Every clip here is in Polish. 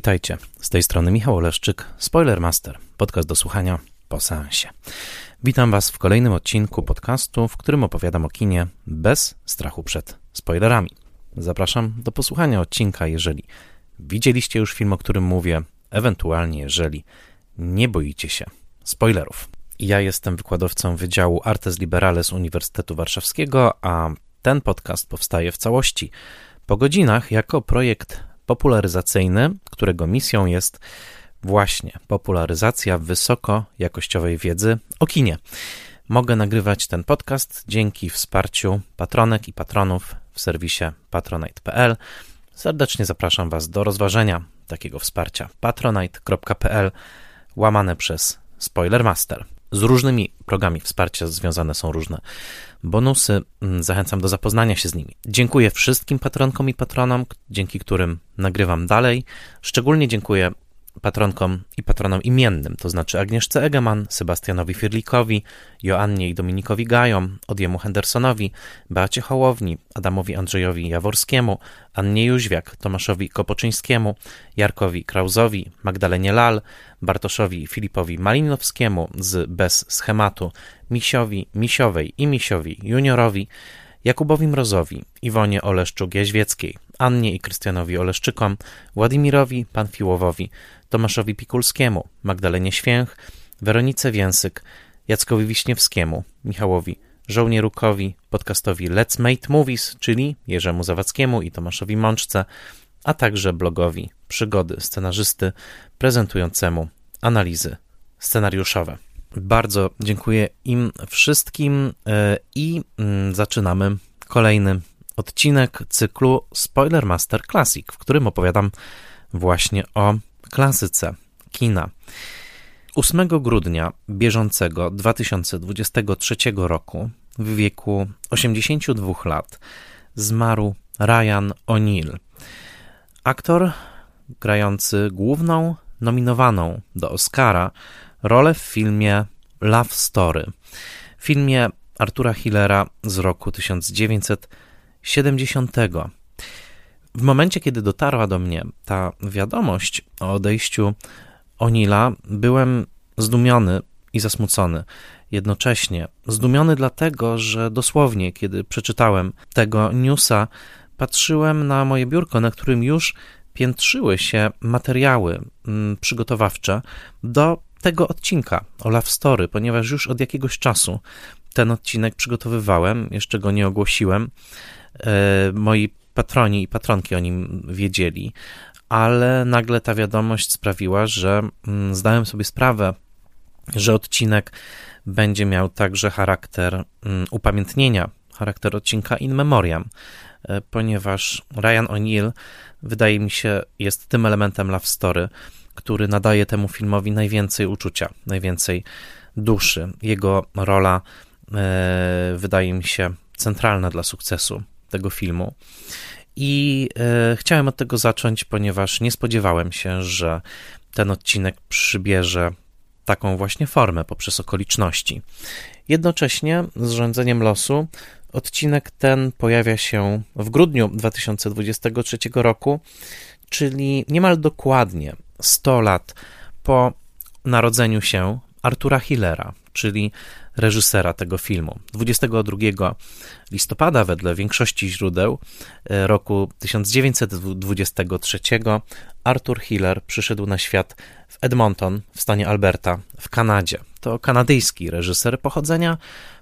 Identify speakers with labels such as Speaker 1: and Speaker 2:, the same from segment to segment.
Speaker 1: Witajcie, z tej strony Michał Oleszczyk, Spoilermaster, podcast do słuchania po seansie. Witam Was w kolejnym odcinku podcastu, w którym opowiadam o kinie bez strachu przed spoilerami. Zapraszam do posłuchania odcinka, jeżeli widzieliście już film, o którym mówię, ewentualnie jeżeli nie boicie się spoilerów. Ja jestem wykładowcą Wydziału Artes Liberales Uniwersytetu Warszawskiego, a ten podcast powstaje w całości po godzinach jako projekt popularyzacyjny, którego misją jest właśnie popularyzacja wysokojakościowej wiedzy o kinie. Mogę nagrywać ten podcast dzięki wsparciu patronek i patronów w serwisie patronite.pl. Serdecznie zapraszam Was do rozważenia takiego wsparcia. patronite.pl łamane przez Spoilermaster. Z różnymi progami wsparcia związane są różne bonusy. Mm, zachęcam do zapoznania się z nimi. Dziękuję wszystkim patronkom i patronom, dzięki którym nagrywam dalej. Szczególnie dziękuję patronkom i patronom imiennym, to znaczy Agnieszce Egeman, Sebastianowi Firlikowi, Joannie i Dominikowi Gajom, Odjemu Hendersonowi, Beacie Hołowni, Adamowi Andrzejowi Jaworskiemu, Annie Jóźwiak, Tomaszowi Kopoczyńskiemu, Jarkowi Krauzowi, Magdalenie Lal, Bartoszowi Filipowi Malinowskiemu z Bez Schematu, Misiowi, Misiowej i Misiowi Juniorowi, Jakubowi Mrozowi, Iwonie Oleszczuk-Jaźwieckiej, Annie i Krystianowi Oleszczykom, Władimirowi Panfiłowowi, Tomaszowi Pikulskiemu, Magdalenie Święch, Weronice Więsyk, Jackowi Wiśniewskiemu, Michałowi Żołnierukowi, podcastowi Let's Mate Movies, czyli Jerzemu Zawackiemu i Tomaszowi Mączce, a także blogowi Przygody Scenarzysty prezentującemu analizy scenariuszowe. Bardzo dziękuję im wszystkim e, i mm, zaczynamy kolejny odcinek cyklu Spoiler Master Classic, w którym opowiadam właśnie o klasyce kina. 8 grudnia bieżącego 2023 roku w wieku 82 lat zmarł Ryan O'Neill. Aktor grający główną nominowaną do Oscara rolę w filmie Love Story, filmie Artura Hillera z roku 1970. W momencie, kiedy dotarła do mnie ta wiadomość o odejściu Onila, byłem zdumiony i zasmucony. Jednocześnie zdumiony dlatego, że dosłownie, kiedy przeczytałem tego newsa, patrzyłem na moje biurko, na którym już piętrzyły się materiały mm, przygotowawcze do tego odcinka o Love Story, ponieważ już od jakiegoś czasu ten odcinek przygotowywałem, jeszcze go nie ogłosiłem. E, moi patroni i patronki o nim wiedzieli, ale nagle ta wiadomość sprawiła, że mm, zdałem sobie sprawę, że odcinek będzie miał także charakter mm, upamiętnienia, charakter odcinka in memoriam, e, ponieważ Ryan O'Neill, wydaje mi się, jest tym elementem Love Story, który nadaje temu filmowi najwięcej uczucia, najwięcej duszy. Jego rola e, wydaje mi się centralna dla sukcesu tego filmu. I e, chciałem od tego zacząć, ponieważ nie spodziewałem się, że ten odcinek przybierze taką właśnie formę poprzez okoliczności. Jednocześnie z rządzeniem losu odcinek ten pojawia się w grudniu 2023 roku, czyli niemal dokładnie 100 lat po narodzeniu się Artura Hillera, czyli reżysera tego filmu. 22 listopada, wedle większości źródeł e, roku 1923, Arthur Hiller przyszedł na świat w Edmonton w stanie Alberta w Kanadzie. To kanadyjski reżyser pochodzenia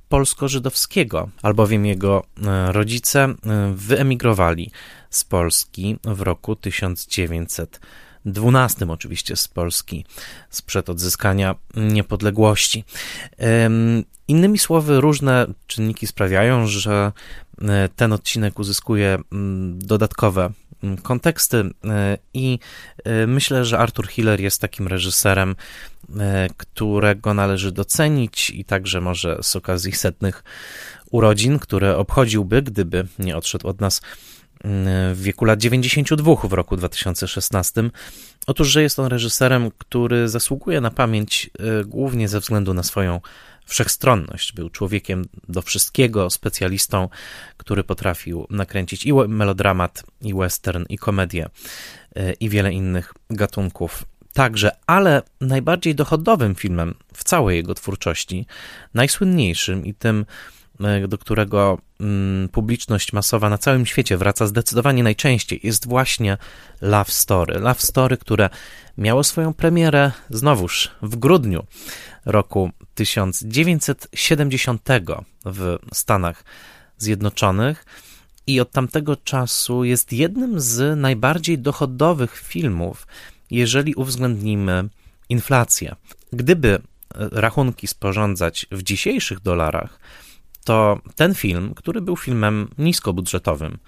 Speaker 1: polsko-żydowskiego, albowiem jego e, rodzice e, wyemigrowali z Polski w roku 1900 XII oczywiście z Polski, sprzed odzyskania niepodległości. Innymi słowy, różne czynniki sprawiają, że e, ten odcinek uzyskuje dodatkowe konteksty e, i e, myślę, że Arthur Hiller jest takim reżyserem, którego należy docenić i także może z okazji setnych urodzin, które obchodziłby, gdyby nie odszedł od nas w wieku lat 92 w roku 2016. Otóż, że jest on reżyserem, który zasługuje na pamięć e, głównie ze względu na swoją wszechstronność. Był człowiekiem do wszystkiego, specjalistą, który potrafił nakręcić i melodramat, i western, i komedię, e, i wiele innych gatunków. Także, ale najbardziej dochodowym filmem w całej jego twórczości, najsłynniejszym i tym, e, do którego mm, publiczność masowa na całym świecie wraca zdecydowanie najczęściej, jest właśnie Love Story. Love Story, które miało swoją premierę znowuż w grudniu roku 1970 w Stanach Zjednoczonych i od tamtego czasu jest jednym z najbardziej dochodowych filmów, jeżeli uwzględnimy inflację. Gdyby rachunki sporządzać w dzisiejszych dolarach, to ten film, który był filmem niskobudżetowym,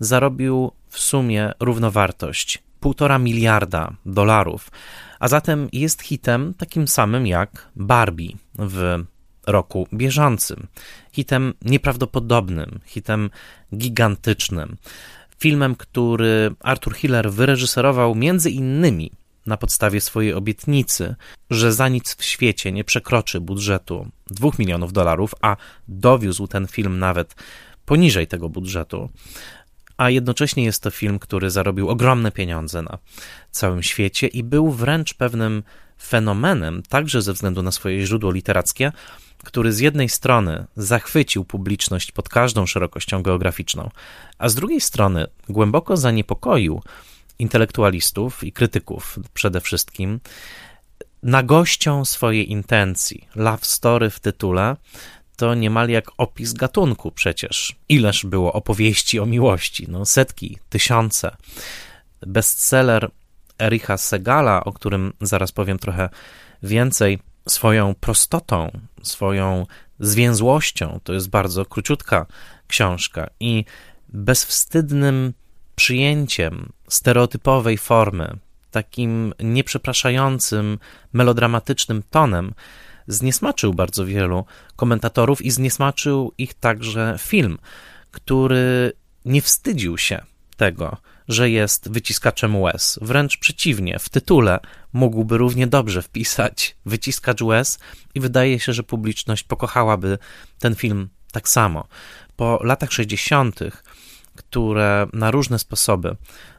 Speaker 1: zarobił w sumie równowartość 1,5 miliarda dolarów, a zatem jest hitem takim samym jak Barbie w roku bieżącym. Hitem nieprawdopodobnym, hitem gigantycznym. Filmem, który Arthur Hiller wyreżyserował między innymi na podstawie swojej obietnicy, że za nic w świecie nie przekroczy budżetu 2 milionów dolarów, a dowiózł ten film nawet poniżej tego budżetu. A jednocześnie jest to film, który zarobił ogromne pieniądze na całym świecie i był wręcz pewnym fenomenem, także ze względu na swoje źródło literackie, który z jednej strony zachwycił publiczność pod każdą szerokością geograficzną, a z drugiej strony głęboko zaniepokoił intelektualistów i krytyków przede wszystkim nagością swojej intencji. Love story w tytule to niemal jak opis gatunku przecież. Ileż było opowieści o miłości? No, setki, tysiące. Bestseller Ericha Segala, o którym zaraz powiem trochę więcej, swoją prostotą, swoją zwięzłością, to jest bardzo króciutka książka i bezwstydnym przyjęciem stereotypowej formy, takim nieprzepraszającym, melodramatycznym tonem, zniesmaczył bardzo wielu komentatorów i zniesmaczył ich także film, który nie wstydził się tego, że jest wyciskaczem łez. Wręcz przeciwnie, w tytule mógłby równie dobrze wpisać wyciskacz łez i wydaje się, że publiczność pokochałaby ten film tak samo. Po latach 60., które na różne sposoby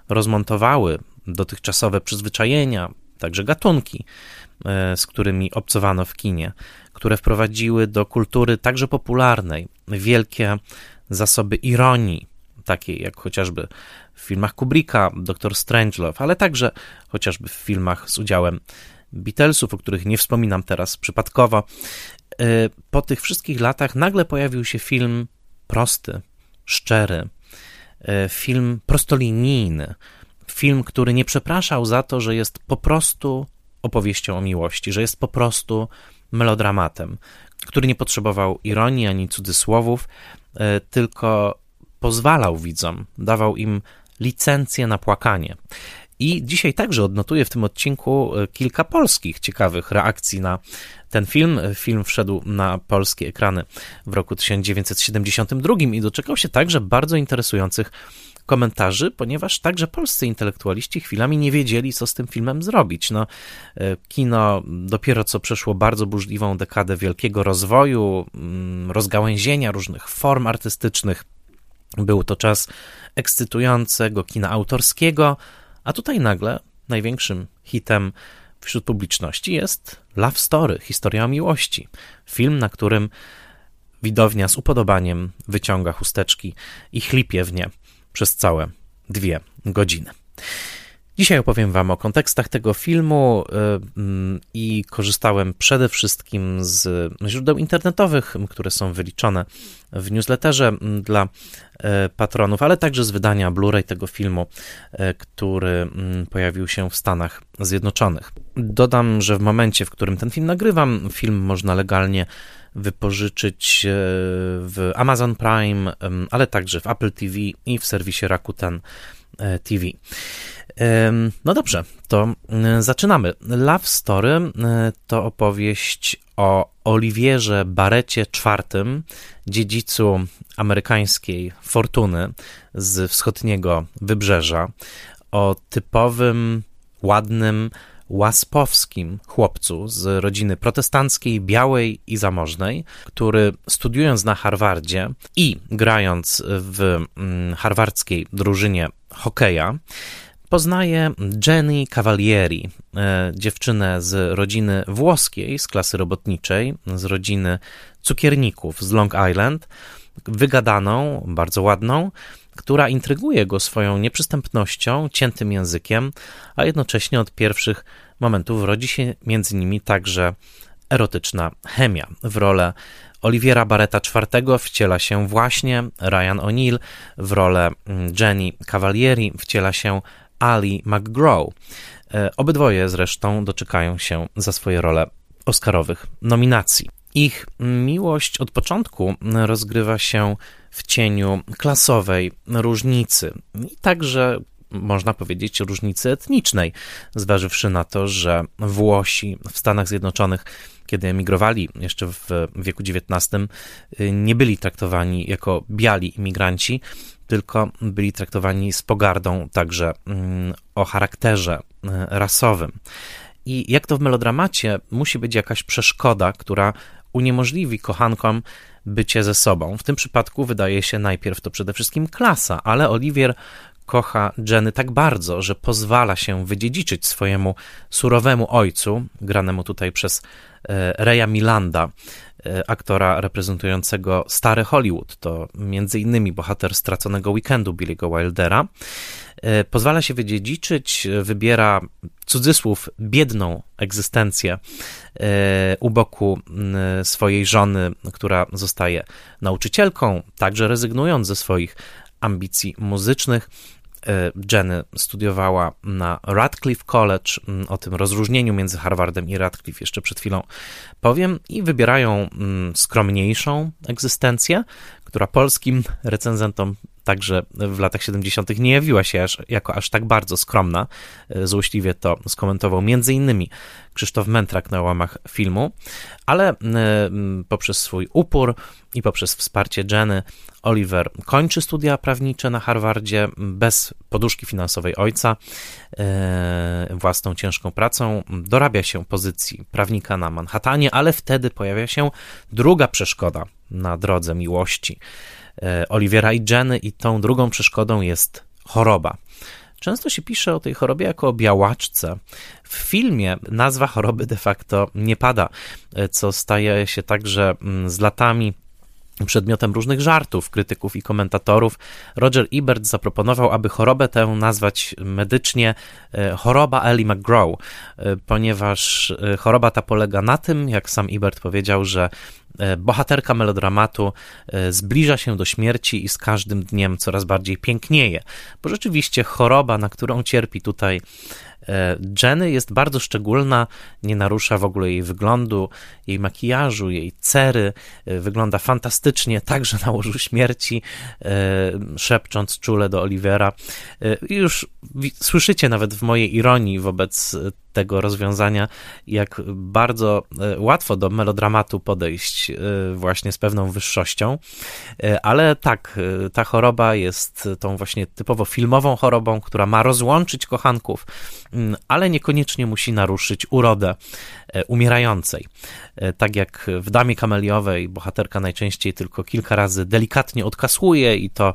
Speaker 1: rozmontowały dotychczasowe przyzwyczajenia, także gatunki, E, z którymi obcowano w kinie, które wprowadziły do kultury także popularnej wielkie zasoby ironii, takiej jak chociażby w filmach Kubricka, Dr. Strangelove, ale także chociażby w filmach z udziałem Beatlesów, o których nie wspominam teraz przypadkowo. E, po tych wszystkich latach nagle pojawił się film prosty, szczery, film prostolinijny, film, który nie przepraszał za to, że jest po prostu opowieścią o miłości, że jest po prostu melodramatem, który nie potrzebował ironii ani cudzysłowów, e, tylko pozwalał widzom, dawał im licencję na płakanie. I dzisiaj także odnotuję w tym odcinku e, kilka polskich ciekawych reakcji na ten film. Film wszedł na polskie ekrany w roku 1972 i doczekał się także bardzo interesujących komentarzy, ponieważ także polscy intelektualiści chwilami nie wiedzieli, co z tym filmem zrobić. No, e, kino dopiero co przeszło bardzo burzliwą dekadę wielkiego rozwoju, mm, rozgałęzienia różnych form artystycznych. Był to czas ekscytującego kina autorskiego, a tutaj nagle największym hitem wśród publiczności jest Love Story, historia miłości. Film, na którym widownia z upodobaniem wyciąga chusteczki i chlipie w nie przez całe dwie godziny. Dzisiaj opowiem Wam o kontekstach tego filmu y, mm, i korzystałem przede wszystkim z źródeł internetowych, które są wyliczone w newsletterze dla y, patronów, ale także z wydania Blu-ray tego filmu, y, który mm, pojawił się w Stanach Zjednoczonych. Dodam, że w momencie, w którym ten film nagrywam, film można legalnie wypożyczyć w Amazon Prime, ale także w Apple TV i w serwisie Rakuten TV. No dobrze, to e, zaczynamy. Love Story to opowieść o Oliwierze Barecie IV, dziedzicu amerykańskiej fortuny z wschodniego wybrzeża, o typowym, ładnym, łaspowskim chłopcu z rodziny protestanckiej, białej i zamożnej, który studiując na Harvardzie i grając w mm, harwardzkiej drużynie hokeja, poznaje Jenny Cavalieri, e, dziewczynę z rodziny włoskiej, z klasy robotniczej, z rodziny cukierników z Long Island, wygadaną, bardzo ładną, która intryguje go swoją nieprzystępnością, ciętym językiem, a jednocześnie od pierwszych momentów rodzi się między nimi także erotyczna chemia. W rolę Oliviera Barreta IV wciela się właśnie Ryan O'Neill, w rolę mm, Jenny Cavalieri wciela się Ali McGraw. E, obydwoje zresztą doczekają się za swoje role Oscarowych nominacji. Ich miłość od początku rozgrywa się w cieniu klasowej różnicy i także można powiedzieć różnicy etnicznej, zważywszy na to, że Włosi w Stanach Zjednoczonych, kiedy emigrowali jeszcze w wieku XIX, nie byli traktowani jako biali imigranci, tylko byli traktowani z pogardą także mm, o charakterze e, rasowym. I jak to w melodramacie, musi być jakaś przeszkoda, która uniemożliwi kochankom bycie ze sobą. W tym przypadku wydaje się najpierw to przede wszystkim klasa, ale Oliwier kocha Jenny tak bardzo, że pozwala się wydziedziczyć swojemu surowemu ojcu, granemu tutaj przez e, Reya Milanda, aktora reprezentującego stary Hollywood. To między innymi bohater straconego weekendu Billy'ego Wildera. E, pozwala się wydziedziczyć, wybiera cudzysłów biedną egzystencję u boku swojej żony, która zostaje nauczycielką, także rezygnując ze swoich ambicji muzycznych. E, Jenny studiowała na Radcliffe College, o tym rozróżnieniu między Harvardem i Radcliffe jeszcze przed chwilą powiem, i wybierają skromniejszą egzystencję, która polskim recenzentom także w latach 70. nie jawiła się aż, jako aż tak bardzo skromna. Złośliwie to skomentował m.in. Krzysztof Mentrak na łamach filmu, ale e, poprzez swój upór i poprzez wsparcie Jenny, Oliver kończy studia prawnicze na Harvardzie bez poduszki finansowej ojca, e, własną ciężką pracą, dorabia się pozycji prawnika na Manhattanie, ale wtedy pojawia się druga przeszkoda na drodze miłości Olivera i Jenny i tą drugą przeszkodą jest choroba. Często się pisze o tej chorobie jako o białaczce. W filmie nazwa choroby de facto nie pada, e, co staje się także mm, z latami przedmiotem różnych żartów krytyków i komentatorów. Roger Ebert zaproponował, aby chorobę tę nazwać medycznie e, choroba Ellie McGraw, ponieważ choroba ta polega na tym, jak sam Ebert powiedział, że E, bohaterka melodramatu e, zbliża się do śmierci i z każdym dniem coraz bardziej pięknieje, bo rzeczywiście choroba, na którą cierpi tutaj e, Jenny jest bardzo szczególna, nie narusza w ogóle jej wyglądu, jej makijażu, jej cery. Wygląda fantastycznie, także na łożu śmierci, szepcząc czule do Olivera. Już słyszycie nawet w mojej ironii wobec tego rozwiązania, jak bardzo e, łatwo do melodramatu podejść e, właśnie z pewną wyższością. E, ale tak, ta choroba jest tą właśnie typowo filmową chorobą, która ma rozłączyć kochanków, mm, ale niekoniecznie musi naruszyć urodę umierającej. Tak jak w Damie Kameliowej bohaterka najczęściej tylko kilka razy delikatnie odkasłuje i to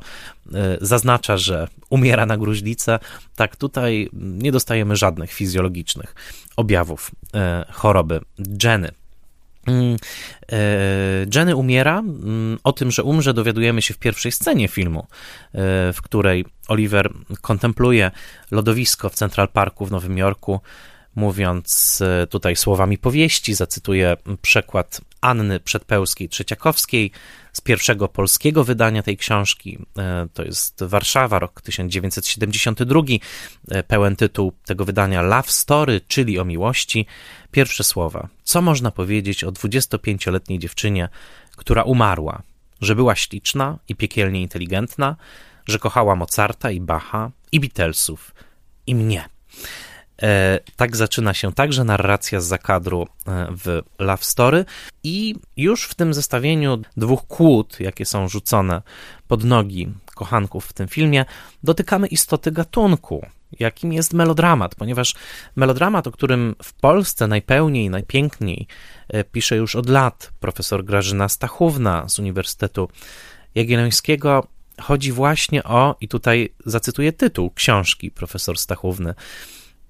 Speaker 1: zaznacza, że umiera na gruźlicę, tak tutaj nie dostajemy żadnych fizjologicznych objawów e, choroby Jenny. Mm, e, Jenny umiera. Mm, o tym, że umrze, dowiadujemy się w pierwszej scenie filmu, e, w której Oliver kontempluje lodowisko w Central Parku w Nowym Jorku, mówiąc tutaj słowami powieści. Zacytuję przekład Anny Przedpełskiej-Trzeciakowskiej z pierwszego polskiego wydania tej książki. E, to jest Warszawa, rok 1972. E, pełen tytuł tego wydania Love Story, czyli o miłości. Pierwsze słowa. Co można powiedzieć o 25-letniej dziewczynie, która umarła? Że była śliczna i piekielnie inteligentna, że kochała Mozarta i Bacha i Beatlesów i mnie. E, tak zaczyna się także narracja z zakadru e, w Love Story i już w tym zestawieniu dwóch kłód, jakie są rzucone pod nogi kochanków w tym filmie, dotykamy istoty gatunku. jakim jest melodramat, ponieważ melodramat, o którym w Polsce najpełniej, najpiękniej e, pisze już od lat profesor Grażyna Stachówna z Uniwersytetu Jagiellońskiego, chodzi właśnie o, i tutaj zacytuję tytuł książki profesor Stachówny,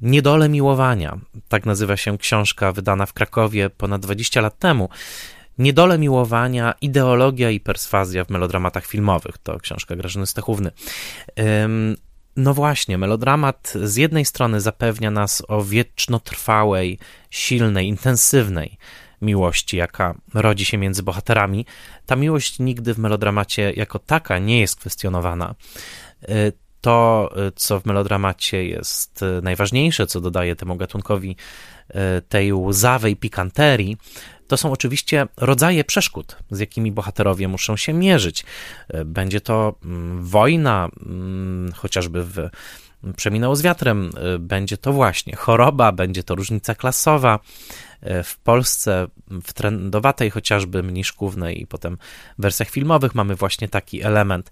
Speaker 1: Niedole miłowania. Tak nazywa się książka wydana w Krakowie ponad 20 lat temu. Niedole miłowania, ideologia i perswazja w melodramatach filmowych. To książka Grażyny Stachówny. No właśnie, melodramat z jednej strony zapewnia nas o wiecznotrwałej, silnej, intensywnej miłości, jaka rodzi się między bohaterami. Ta miłość nigdy w melodramacie jako taka nie jest kwestionowana. Y, to, y, co w melodramacie jest y, najważniejsze, co dodaje temu gatunkowi tej łzawej pikanterii, to są oczywiście rodzaje przeszkód, z jakimi bohaterowie muszą się mierzyć. Będzie to mm, wojna, mm, chociażby w Przeminęło z wiatrem, będzie to właśnie choroba, będzie to różnica klasowa, w Polsce, w trendowatej chociażby mniszkównej i potem w wersjach filmowych mamy właśnie taki element.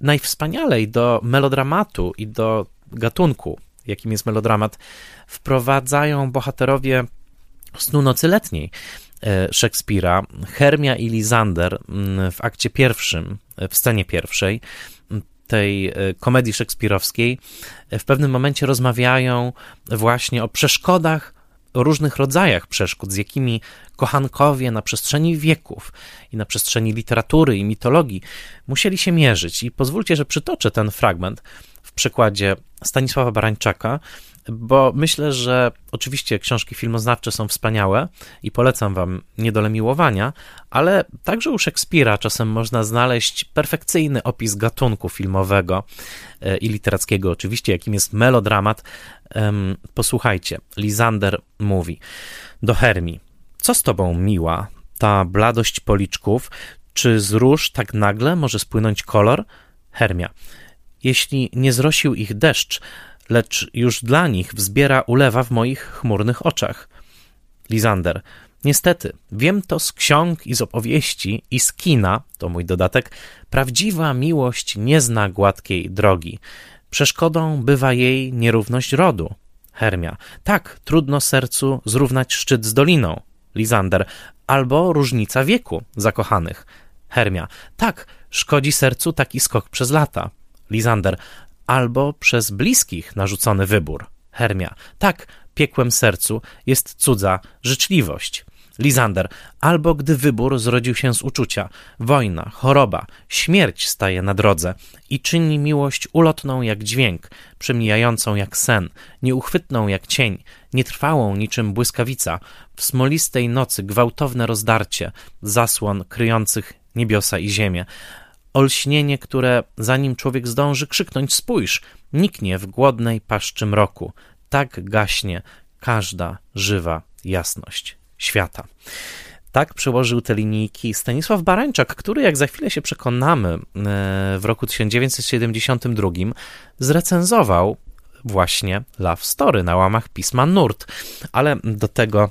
Speaker 1: E, najwspanialej do melodramatu i do gatunku, jakim jest melodramat, wprowadzają bohaterowie snu nocy letniej. E, Szekspira, Hermia i Lizander mm, w akcie pierwszym, w scenie pierwszej tej komedii szekspirowskiej, w pewnym momencie rozmawiają właśnie o przeszkodach o różnych rodzajach przeszkód, z jakimi kochankowie na przestrzeni wieków i na przestrzeni literatury i mitologii musieli się mierzyć. I pozwólcie, że przytoczę ten fragment w przykładzie Stanisława Barańczaka, bo myślę, że oczywiście książki filmoznawcze są wspaniałe i polecam wam Niedole Miłowania, ale także u Szekspira czasem można znaleźć perfekcyjny opis gatunku filmowego e, i literackiego, oczywiście, jakim jest melodramat. Posłuchajcie, Lizander mówi do Hermi, co z tobą miła, ta bladość policzków, czy z róż tak nagle może spłynąć kolor? Hermia, jeśli nie zrosił ich deszcz, lecz już dla nich wzbiera ulewa w moich chmurnych oczach. Lizander. Niestety, wiem to z ksiąg i z opowieści i z kina, to mój dodatek, prawdziwa miłość nie zna gładkiej drogi. Przeszkodą bywa jej nierówność rodu. Hermia. Tak, trudno sercu zrównać szczyt z doliną. Lizander. Albo różnica wieku zakochanych. Hermia. Tak, szkodzi sercu taki skok przez lata. Lizander albo przez bliskich narzucony wybór. Hermia. Tak, piekłem sercu jest cudza życzliwość. Lizander, albo gdy wybór zrodził się z uczucia, wojna, choroba, śmierć staje na drodze i czyni miłość ulotną jak dźwięk, przemijającą jak sen, nieuchwytną jak cień, nietrwałą niczym błyskawica, w smolistej nocy gwałtowne rozdarcie, zasłon kryjących niebiosa i ziemię, olśnienie, które zanim człowiek zdąży krzyknąć spójrz, niknie w głodnej paszczy mroku. Tak gaśnie każda żywa jasność świata. Tak przełożył te linijki Stanisław Barańczak, który, jak za chwilę się przekonamy, e, w roku 1972 zrecenzował właśnie Love Story na łamach pisma Nurt. Ale do tego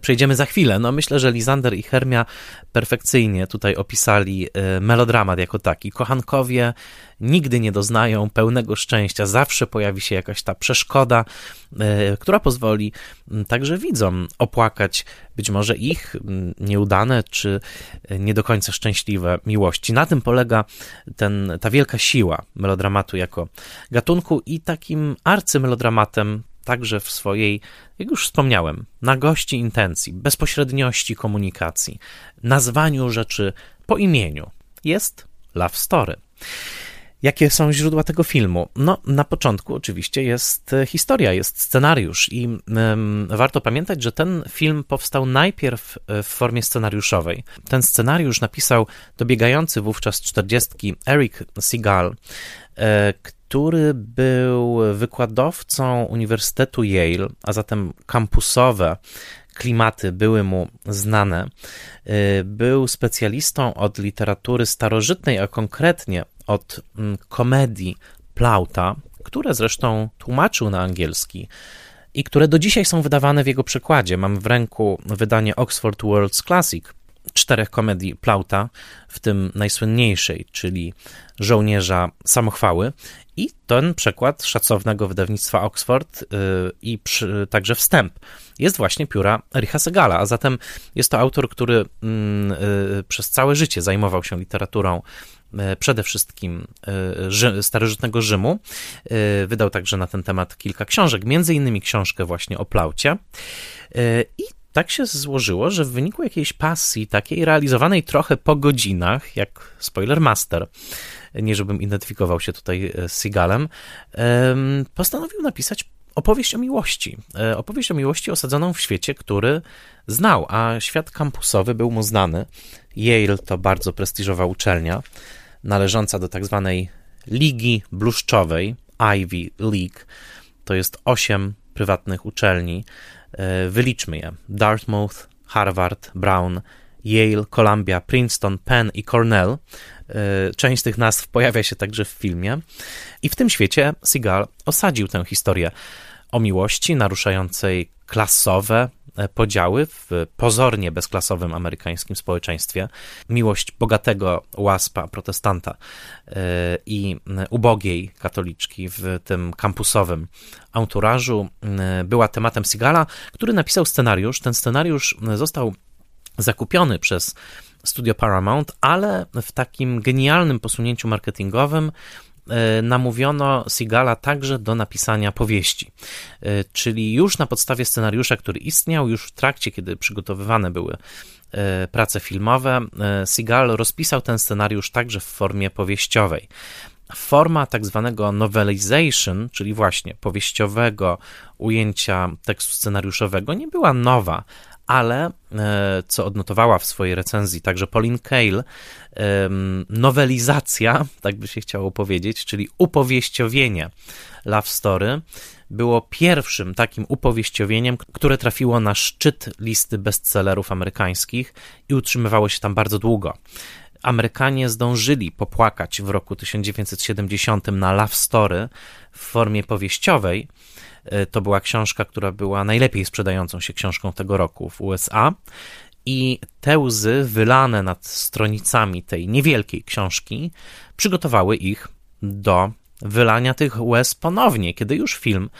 Speaker 1: przejdziemy za chwilę. No myślę, że Lizander i Hermia perfekcyjnie tutaj opisali e, melodramat jako taki. Kochankowie nigdy nie doznają pełnego szczęścia, zawsze pojawi się jakaś ta przeszkoda, e, która pozwoli także widzom opłakać być może ich nieudane czy nie do końca szczęśliwe miłości. Na tym polega ten, ta wielka siła melodramatu jako gatunku i takim arcymelodramatem także w swojej, jak już wspomniałem, nagości intencji, bezpośredniości komunikacji, nazwaniu rzeczy po imieniu. Jest Love Story. Jakie są źródła tego filmu? No, na początku oczywiście jest e, historia, jest scenariusz, i warto pamiętać, że ten film powstał najpierw e, w formie scenariuszowej. Ten scenariusz napisał dobiegający wówczas czterdziestki Eric Seagal, e, który był wykładowcą Uniwersytetu Yale, a zatem kampusowe klimaty były mu znane. Y, był specjalistą od literatury starożytnej, a konkretnie od mm, komedii Plauta, które zresztą tłumaczył na angielski i które do dzisiaj są wydawane w jego przekładzie. Mam w ręku wydanie Oxford World's Classic czterech komedii Plauta, w tym najsłynniejszej, czyli Żołnierza Samochwały. I ten przekład szacownego wydawnictwa Oxford yy, i przy, także wstęp jest właśnie pióra Richa Segala, a zatem jest to autor, który yy, przez całe życie zajmował się literaturą yy, przede wszystkim starożytnego Rzymu. Wydał także na ten temat kilka książek, między innymi książkę właśnie o Plaucie. I tak się złożyło, że w wyniku jakiejś pasji, takiej realizowanej trochę po godzinach, jak Spoiler Master, nie żebym identyfikował się tutaj z Seagalem, postanowił napisać opowieść o miłości. E, opowieść o miłości osadzoną w świecie, który znał, a świat kampusowy był mu znany. Yale to bardzo prestiżowa uczelnia, należąca do tak zwanej Ligi Bluszczowej, Ivy League. To jest osiem prywatnych uczelni, E, wyliczmy je. Dartmouth, Harvard, Brown, Yale, Columbia, Princeton, Penn i Cornell. E, część z tych nazw pojawia się także w filmie. I w tym świecie Seagal osadził tę historię o miłości naruszającej klasowe, podziały w pozornie bezklasowym amerykańskim społeczeństwie. Miłość bogatego łaspa, protestanta e, i ubogiej katoliczki w tym kampusowym anturażu e, była tematem Sigala, który napisał scenariusz. Ten scenariusz został zakupiony przez studio Paramount, ale w takim genialnym posunięciu marketingowym E, namówiono Sigala także do napisania powieści. E, czyli już na podstawie scenariusza, który istniał, już w trakcie, kiedy przygotowywane były e, prace filmowe, Seagal rozpisał ten scenariusz także w formie powieściowej. Forma tak zwanego novelization, czyli właśnie powieściowego ujęcia tekstu scenariuszowego, nie była nowa, ale e, co odnotowała w swojej recenzji także Pauline Kael, nowelizacja, tak by się chciało powiedzieć, czyli upowieściowienie Love Story, było pierwszym takim upowieściowieniem, które trafiło na szczyt listy bestsellerów amerykańskich i utrzymywało się tam bardzo długo. Amerykanie zdążyli popłakać w roku 1970 na Love Story w formie powieściowej, to była książka, która była najlepiej sprzedającą się książką tego roku w USA. I te łzy wylane nad stronicami tej niewielkiej książki przygotowały ich do wylania tych łez ponownie, kiedy już film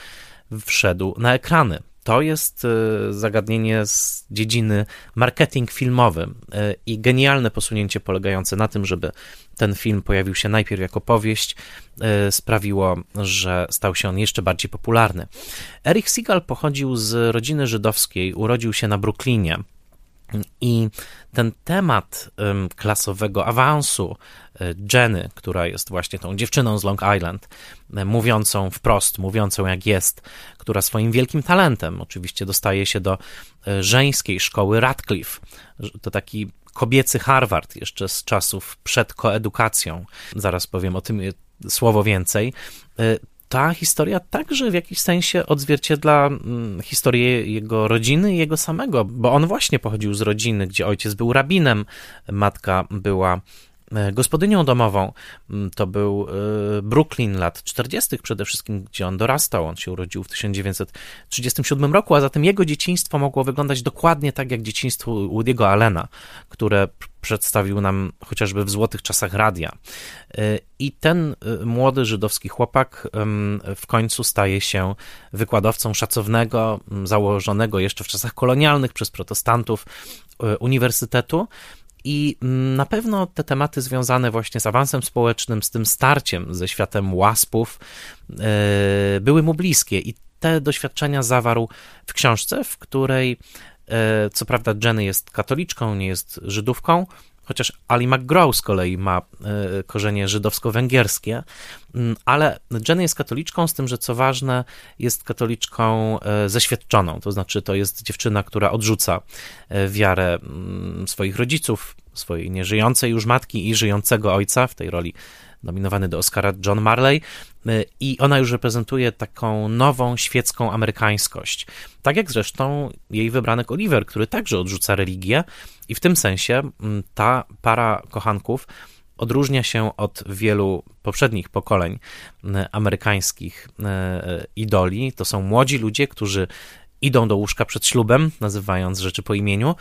Speaker 1: wszedł na ekrany. To jest e, zagadnienie z dziedziny marketing filmowy e, i genialne posunięcie polegające na tym, żeby ten film pojawił się najpierw jako powieść, e, sprawiło, że stał się on jeszcze bardziej popularny. Erich Segal pochodził z rodziny żydowskiej, urodził się na Brooklynie. I ten temat klasowego awansu e, Jenny, która jest właśnie tą dziewczyną z Long Island, e, mówiącą wprost, mówiącą jak jest, która swoim wielkim talentem oczywiście dostaje się do żeńskiej szkoły Radcliffe. To taki kobiecy Harvard jeszcze z czasów przed koedukacją. Zaraz powiem o tym słowo więcej. Ta historia także w jakiś sensie odzwierciedla mm, historię jego rodziny i jego samego, bo on właśnie pochodził z rodziny, gdzie ojciec był rabinem, matka była E, gospodynią domową. Mm, to był e, Brooklyn lat 40., przede wszystkim, gdzie on dorastał. On się urodził w 1937 roku, a zatem jego dzieciństwo mogło wyglądać dokładnie tak jak dzieciństwo Woody'ego Allena, które przedstawił nam chociażby w złotych czasach radia. E, I ten młody żydowski chłopak w końcu staje się wykładowcą szacownego, założonego jeszcze w czasach kolonialnych przez protestantów uniwersytetu i na pewno te tematy związane właśnie z awansem społecznym, z tym starciem ze światem łaspów, były mu bliskie i te doświadczenia zawarł w książce, w której co prawda Jenny jest katoliczką, nie jest Żydówką, chociaż Ali McGraw z kolei ma e, korzenie żydowsko-węgierskie, mm, ale Jenny jest katoliczką, z tym, że co ważne, jest katoliczką e, zeświadczoną, to znaczy to jest dziewczyna, która odrzuca e, wiarę mm, swoich rodziców, swojej nieżyjącej już matki i żyjącego ojca, w tej roli nominowany do Oscara John Marley, y, i ona już reprezentuje taką nową świecką amerykańskość. Tak jak zresztą jej wybranek Oliver, który także odrzuca religię, i w tym sensie ta para kochanków odróżnia się od wielu poprzednich pokoleń y, amerykańskich y, idoli. To są młodzi ludzie, którzy idą do łóżka przed ślubem, nazywając rzeczy po imieniu,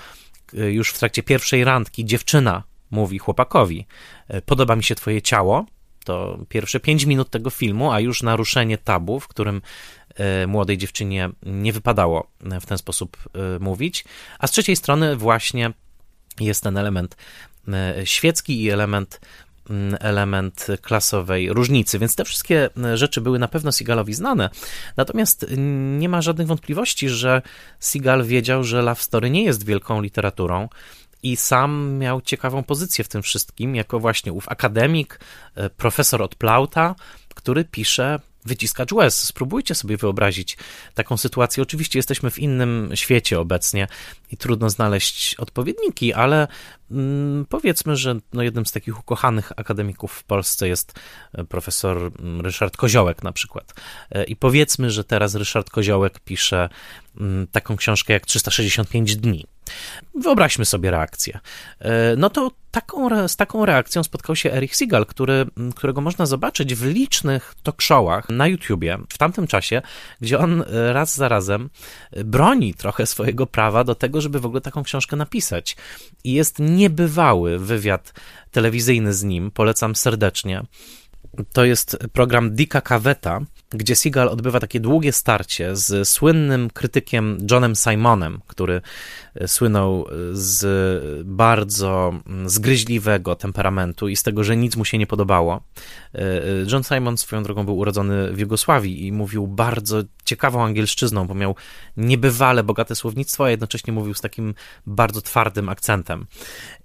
Speaker 1: już w trakcie pierwszej randki dziewczyna mówi chłopakowi: Podoba mi się twoje ciało. To pierwsze pięć minut tego filmu, a już naruszenie tabu, w którym młodej dziewczynie nie wypadało w ten sposób mówić. A z trzeciej strony, właśnie jest ten element świecki i element Mm, element klasowej różnicy, więc te wszystkie e, rzeczy były na pewno Sigalowi znane. Natomiast nie ma żadnych wątpliwości, że Sigal wiedział, że Love Story nie jest wielką literaturą i sam miał ciekawą pozycję w tym wszystkim, jako właśnie ów akademik, e, profesor od Plauta, który pisze wyciskacz łez. Spróbujcie sobie wyobrazić taką sytuację. Oczywiście jesteśmy w innym świecie obecnie i trudno znaleźć odpowiedniki, ale mm, powiedzmy, że no jednym z takich ukochanych akademików w Polsce jest e, profesor mm, Ryszard Koziołek na przykład. E, I powiedzmy, że teraz Ryszard Koziołek pisze mm, taką książkę jak 365 dni. Wyobraźmy sobie reakcję. E, no to taką, z taką reakcją spotkał się Erich Sigal, który, którego można zobaczyć w licznych talk showach na YouTubie w tamtym czasie, gdzie on raz za razem broni trochę swojego prawa do tego, żeby w ogóle taką książkę napisać. I jest niebywały wywiad telewizyjny z nim, polecam serdecznie. To jest program Dika Caveta, gdzie Seagal odbywa takie długie starcie z słynnym krytykiem Johnem Simonem, który e, słynął e, z bardzo mm, zgryźliwego temperamentu i z tego, że nic mu się nie podobało. E, John Simon swoją drogą był urodzony w Jugosławii i mówił bardzo ciekawą angielszczyzną, bo miał niebywale bogate słownictwo, a jednocześnie mówił z takim bardzo twardym akcentem.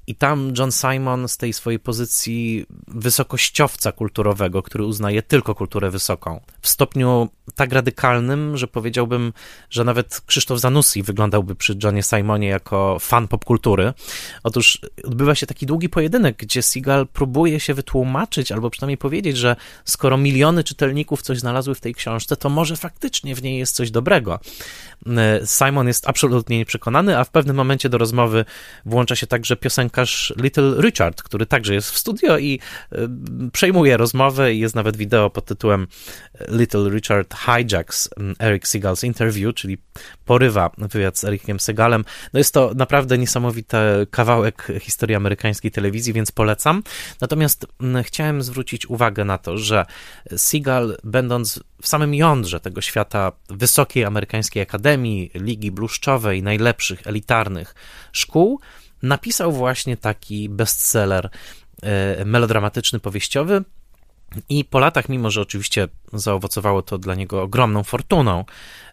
Speaker 1: I tam John Simon z tej swojej pozycji wysokościowca kulturowego, który uznaje tylko kulturę wysoką, w stopniu tak radykalnym, że powiedziałbym, że nawet Krzysztof Zanussi wyglądałby przy Johnie Simonie jako fan popkultury. Otóż odbywa się taki długi pojedynek, gdzie Seagal próbuje się wytłumaczyć, albo przynajmniej powiedzieć, że skoro miliony czytelników coś znalazły w tej książce, to może faktycznie w niej jest coś dobrego. Simon jest absolutnie nieprzekonany, a w pewnym momencie do rozmowy włącza się także piosenkarz Little Richard, który także jest w studio i e, przejmuje rozmowę i jest nawet wideo pod tytułem Little Richard hijacks mm, Eric Segal's interview, czyli porywa wywiad z Ericiem Segalem. No jest to naprawdę niesamowity kawałek historii amerykańskiej telewizji, więc polecam. Natomiast mm, chciałem zwrócić uwagę na to, że Segal, będąc w samym jądrze tego świata wysokiej amerykańskiej akademii, ligi bluszczowej, najlepszych, elitarnych szkół, napisał właśnie taki bestseller e, melodramatyczny, powieściowy, i po latach, mimo że oczywiście zaowocowało to dla niego ogromną fortuną,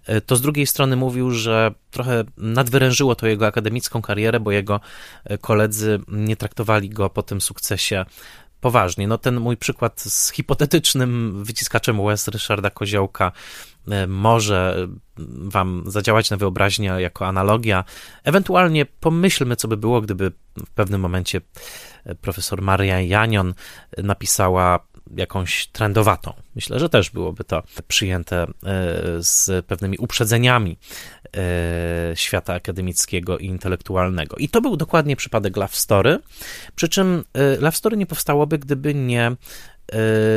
Speaker 1: e, to z drugiej strony mówił, że trochę nadwyrężyło to jego akademicką karierę, bo jego e, koledzy nie traktowali go po tym sukcesie poważnie. No ten mój przykład z hipotetycznym wyciskaczem łez Ryszarda Koziołka może wam zadziałać na wyobraźnię jako analogia. Ewentualnie pomyślmy, co by było, gdyby w pewnym momencie profesor Maria Janion napisała jakąś trendowatą. Myślę, że też byłoby to przyjęte e, z pewnymi uprzedzeniami e, świata akademickiego i intelektualnego. I to był dokładnie przypadek Love Story, przy czym e, Love Story nie powstałoby, gdyby nie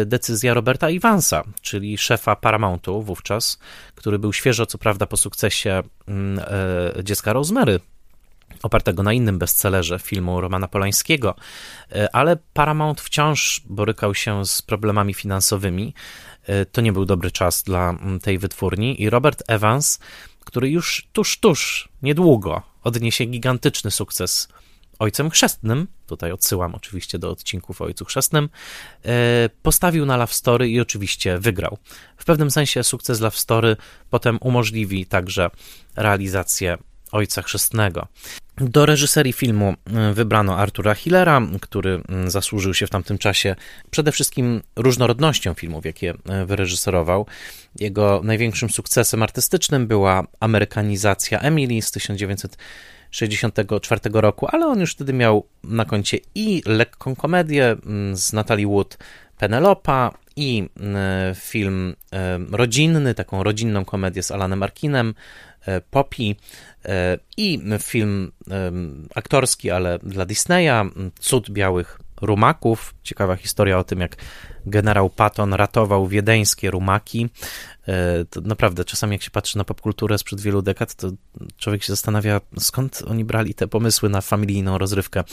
Speaker 1: decyzja Roberta Ivansa, czyli szefa Paramountu wówczas, który był świeżo, co prawda, po sukcesie mm, Dziecka Rosemary opartego na innym bestsellerze filmu Romana Polańskiego, e, ale Paramount wciąż borykał się z problemami finansowymi. To nie był dobry czas dla tej wytwórni i Robert Evans, który już tuż, tuż, niedługo odniesie gigantyczny sukces Ojcem Chrzestnym, tutaj odsyłam oczywiście do odcinków o Ojcu Chrzestnym, e, postawił na Love Story i oczywiście wygrał. W pewnym sensie sukces Love Story potem umożliwi także realizację Ojca Chrzestnego. Do reżyserii filmu e, wybrano Artura Hillera, który zasłużył się w tamtym czasie przede wszystkim różnorodnością filmów, jakie e, wyreżyserował. Jego największym sukcesem artystycznym była amerykanizacja Emily z 1964 roku, ale on już wtedy miał na koncie i lekką komedię mm, z Natalie Wood Penelopa i mm, film e, rodzinny, taką rodzinną komedię z Alanem Arkinem, Poppy e, i film aktorski, ale dla Disneya, Cud Białych Rumaków. Ciekawa historia o tym, jak generał Patton ratował wiedeńskie rumaki To naprawdę, czasami jak się patrzy na popkulturę sprzed wielu dekad, to człowiek się zastanawia, skąd oni brali te pomysły na familijną rozrywkę.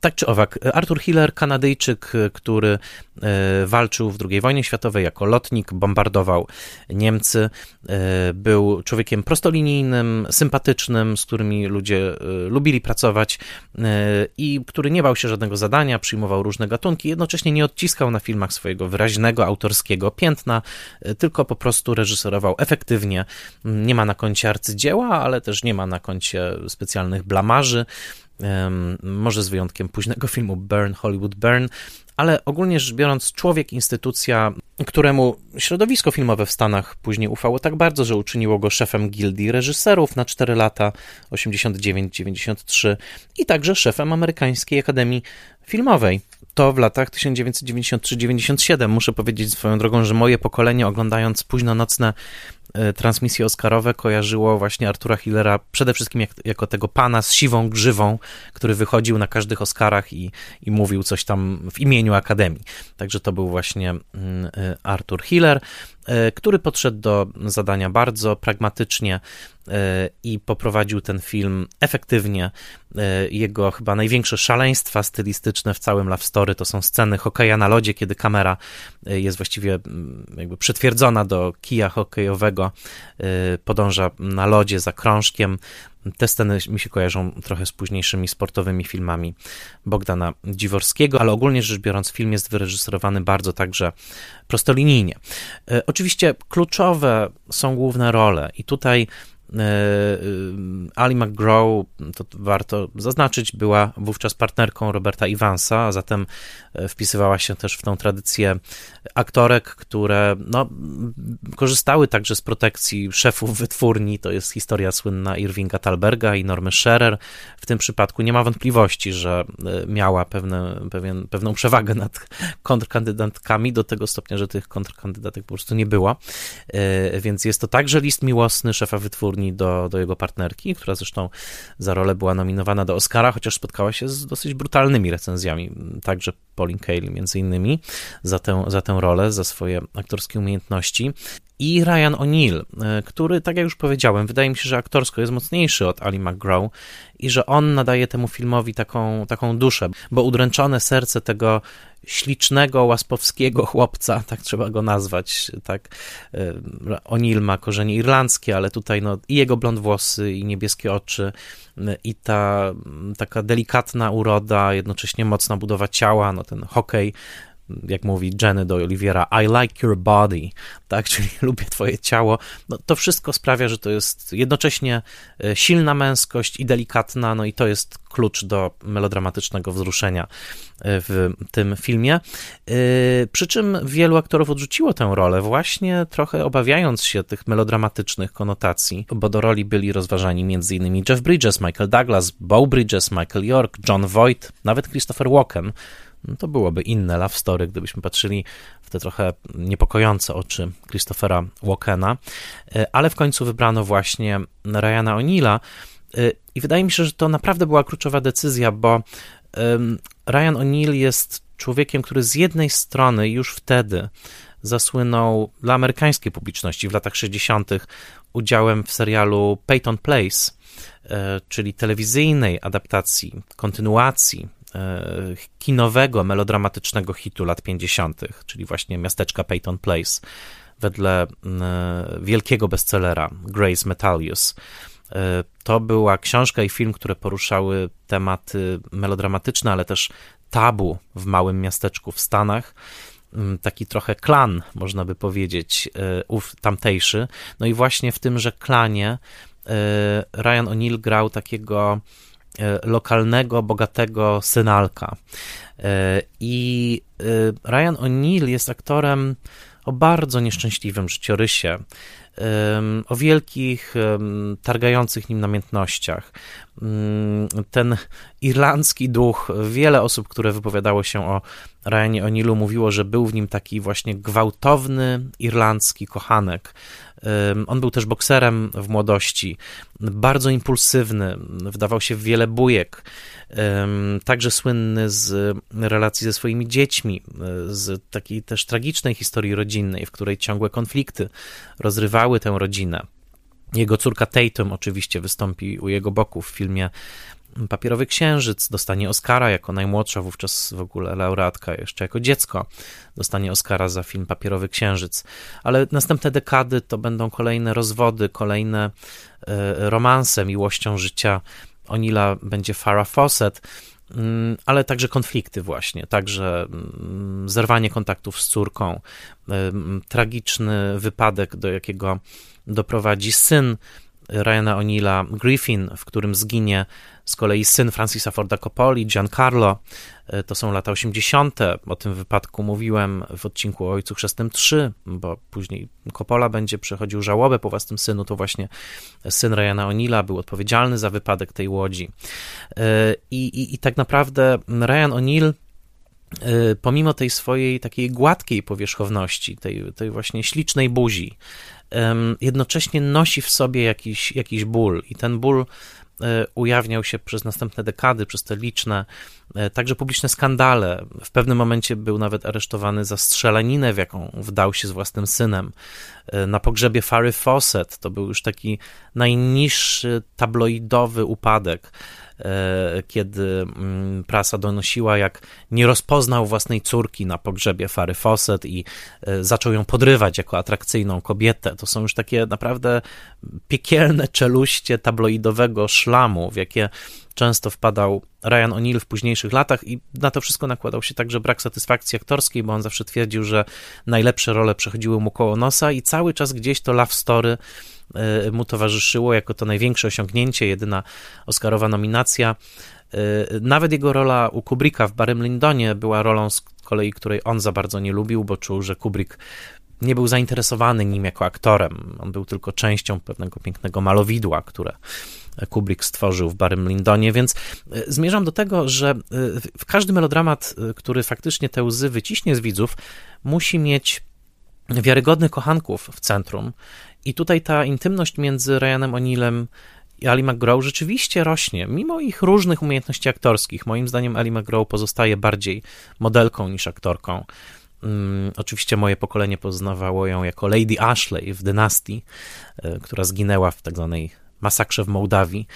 Speaker 1: Tak czy owak, Arthur Hiller, Kanadyjczyk, który walczył w II wojnie światowej jako lotnik, bombardował Niemcy, był człowiekiem prostolinijnym, sympatycznym, z którymi ludzie lubili pracować i który nie bał się żadnego zadania, przyjmował różne gatunki, jednocześnie nie odciskał na filmach swojego wyraźnego, autorskiego piętna, e, tylko po prostu reżyserował efektywnie. Nie ma na koncie arcydzieła, ale też nie ma na koncie specjalnych blamarzy może z wyjątkiem późnego filmu Burn, Hollywood Burn, ale ogólnie rzecz biorąc, człowiek, instytucja, któremu środowisko filmowe w Stanach później ufało tak bardzo, że uczyniło go szefem gildii reżyserów na 4 lata 89-93 i także szefem Amerykańskiej Akademii Filmowej. To w latach 1993-97. Muszę powiedzieć swoją drogą, że moje pokolenie oglądając późno nocne E, transmisje Oscarowe kojarzyło właśnie Artura Hillera przede wszystkim jak, jako tego pana z siwą grzywą, który wychodził na każdych Oscarach i, i mówił coś tam w imieniu Akademii. Także to był właśnie mm, e, Arthur Hiller. E, który podszedł do zadania bardzo pragmatycznie e, i poprowadził ten film efektywnie. E, jego chyba największe szaleństwa stylistyczne w całym Love Story to są sceny hokeja na lodzie, kiedy kamera jest właściwie jakby przytwierdzona do kija hokejowego, podąża na lodzie za krążkiem, te sceny mi się kojarzą trochę z późniejszymi sportowymi filmami Bogdana Dziworskiego, ale ogólnie rzecz biorąc, film jest wyreżyserowany bardzo także prostolinijnie. E, oczywiście kluczowe są główne role, i tutaj Ali McGraw, to warto zaznaczyć, była wówczas partnerką Roberta Evansa, a zatem e, wpisywała się też w tą tradycję aktorek, które no, korzystały także z protekcji szefów wytwórni. To jest historia słynna Irvinga Talberga i Normy Scherer. W tym przypadku nie ma wątpliwości, że miała pewne, pewien, pewną przewagę nad kontrkandydatkami do tego stopnia, że tych kontrkandydatek po prostu nie było. Więc jest to także list miłosny szefa wytwórni do, do jego partnerki, która zresztą za rolę była nominowana do Oscara, chociaż spotkała się z dosyć brutalnymi recenzjami, także Pauline Kael między innymi za tę, za tę rolę, za swoje aktorskie umiejętności. I Ryan O'Neill, e, który, tak jak już powiedziałem, wydaje mi się, że aktorsko jest mocniejszy od Ali McGraw i że on nadaje temu filmowi taką, taką duszę, bo udręczone serce tego ślicznego, łaspowskiego chłopca, tak trzeba go nazwać, tak, e, O'Neill ma korzenie irlandzkie, ale tutaj no, i jego blond włosy, i niebieskie oczy, e, i ta taka delikatna uroda, jednocześnie mocna budowa ciała, no ten hokej jak mówi Jenny do Oliviera, I like your body, tak, czyli lubię twoje ciało, no to wszystko sprawia, że to jest jednocześnie e, silna męskość i delikatna, no i to jest klucz do melodramatycznego wzruszenia e, w tym filmie. E, przy czym wielu aktorów odrzuciło tę rolę, właśnie trochę obawiając się tych melodramatycznych konotacji, bo do roli byli rozważani m.in. Jeff Bridges, Michael Douglas, Bo Bridges, Michael York, John Voight, nawet Christopher Walken, no to byłoby inne love story, gdybyśmy patrzyli w te trochę niepokojące oczy Christophera Walkena, e, ale w końcu wybrano właśnie Ryana O'Neilla e, i wydaje mi się, że to naprawdę była kluczowa decyzja, bo Ryan O'Neill jest człowiekiem, który z jednej strony już wtedy zasłynął dla amerykańskiej publiczności w latach 60. udziałem w serialu Peyton Place, e, czyli telewizyjnej adaptacji, kontynuacji kinowego, melodramatycznego hitu lat 50., czyli właśnie miasteczka Peyton Place, wedle wielkiego bestsellera Grace Metalius. E, to była książka i film, które poruszały tematy melodramatyczne, ale też tabu w małym miasteczku w Stanach. Taki trochę klan, można by powiedzieć, e, ów tamtejszy. No i właśnie w tymże klanie Ryan O'Neill grał takiego E, lokalnego, bogatego synalka. E, I e, Ryan O'Neill jest aktorem o bardzo nieszczęśliwym życiorysie. o wielkich, targających nim namiętnościach. Mm, ten irlandzki duch, wiele osób, które wypowiadało się o Ryanie O'Neillu, mówiło, że był w nim taki właśnie gwałtowny irlandzki kochanek. On był też bokserem w młodości, bardzo impulsywny, wdawał się w wiele bujek, także słynny z relacji ze swoimi dziećmi, z takiej też tragicznej historii rodzinnej, w której ciągłe konflikty rozrywały tę rodzinę. Jego córka Tatum oczywiście wystąpi u jego boku w filmie Papierowy Księżyc, dostanie Oscara jako najmłodsza wówczas w ogóle laureatka, jeszcze jako dziecko dostanie Oscara za film Papierowy Księżyc. Ale następne dekady to będą kolejne rozwody, kolejne e, romanse miłością życia. Onila będzie Farah Fawcett, ale także konflikty właśnie, także mm, zerwanie kontaktów z córką, tragiczny wypadek, do jakiego doprowadzi syn Ryana O'Neilla, Griffin, w którym zginie z kolei syn Francisa Forda Coppoli, Giancarlo. E, to są lata 80. O tym wypadku mówiłem w odcinku o Ojcu Chrzestnym 3, bo później Coppola będzie przechodził żałobę po własnym synu. To właśnie syn Ryana O'Neilla był odpowiedzialny za wypadek tej łodzi. E, I, i, i tak naprawdę Ryan O'Neill e, pomimo tej swojej takiej gładkiej powierzchowności, tej, tej właśnie ślicznej buzi, jednocześnie nosi w sobie jakiś, jakiś ból i ten ból e, ujawniał się przez następne dekady, przez te liczne, e, także publiczne skandale. W pewnym momencie był nawet aresztowany za strzelaninę, w jaką wdał się z własnym synem. E, na pogrzebie Farry Fawcett to był już taki najniższy tabloidowy upadek. E, kiedy mm, prasa donosiła, jak nie rozpoznał własnej córki na pogrzebie Fary Fawcett i e, zaczął ją podrywać jako atrakcyjną kobietę. To są już takie naprawdę piekielne czeluście tabloidowego szlamu, w jakie często wpadał Ryan O'Neill w późniejszych latach i na to wszystko nakładał się także brak satysfakcji aktorskiej, bo on zawsze twierdził, że najlepsze role przechodziły mu koło nosa i cały czas gdzieś to love story mu towarzyszyło jako to największe osiągnięcie, jedyna Oscarowa nominacja. E, nawet jego rola u Kubricka w Barym Lindonie była rolą z kolei, której on za bardzo nie lubił, bo czuł, że Kubrick nie był zainteresowany nim jako aktorem. On był tylko częścią pewnego pięknego malowidła, które Kubrick stworzył w Barym Lindonie, więc e, zmierzam do tego, że w każdy melodramat, który faktycznie te łzy wyciśnie z widzów, musi mieć wiarygodnych kochanków w centrum. I tutaj ta intymność między Ryanem O'Neillem i Ali McGraw rzeczywiście rośnie, mimo ich różnych umiejętności aktorskich. Moim zdaniem Ali McGraw pozostaje bardziej modelką niż aktorką. Um, oczywiście moje pokolenie poznawało ją jako Lady Ashley w Dynastii, która zginęła w tak zwanej masakrze w Mołdawii,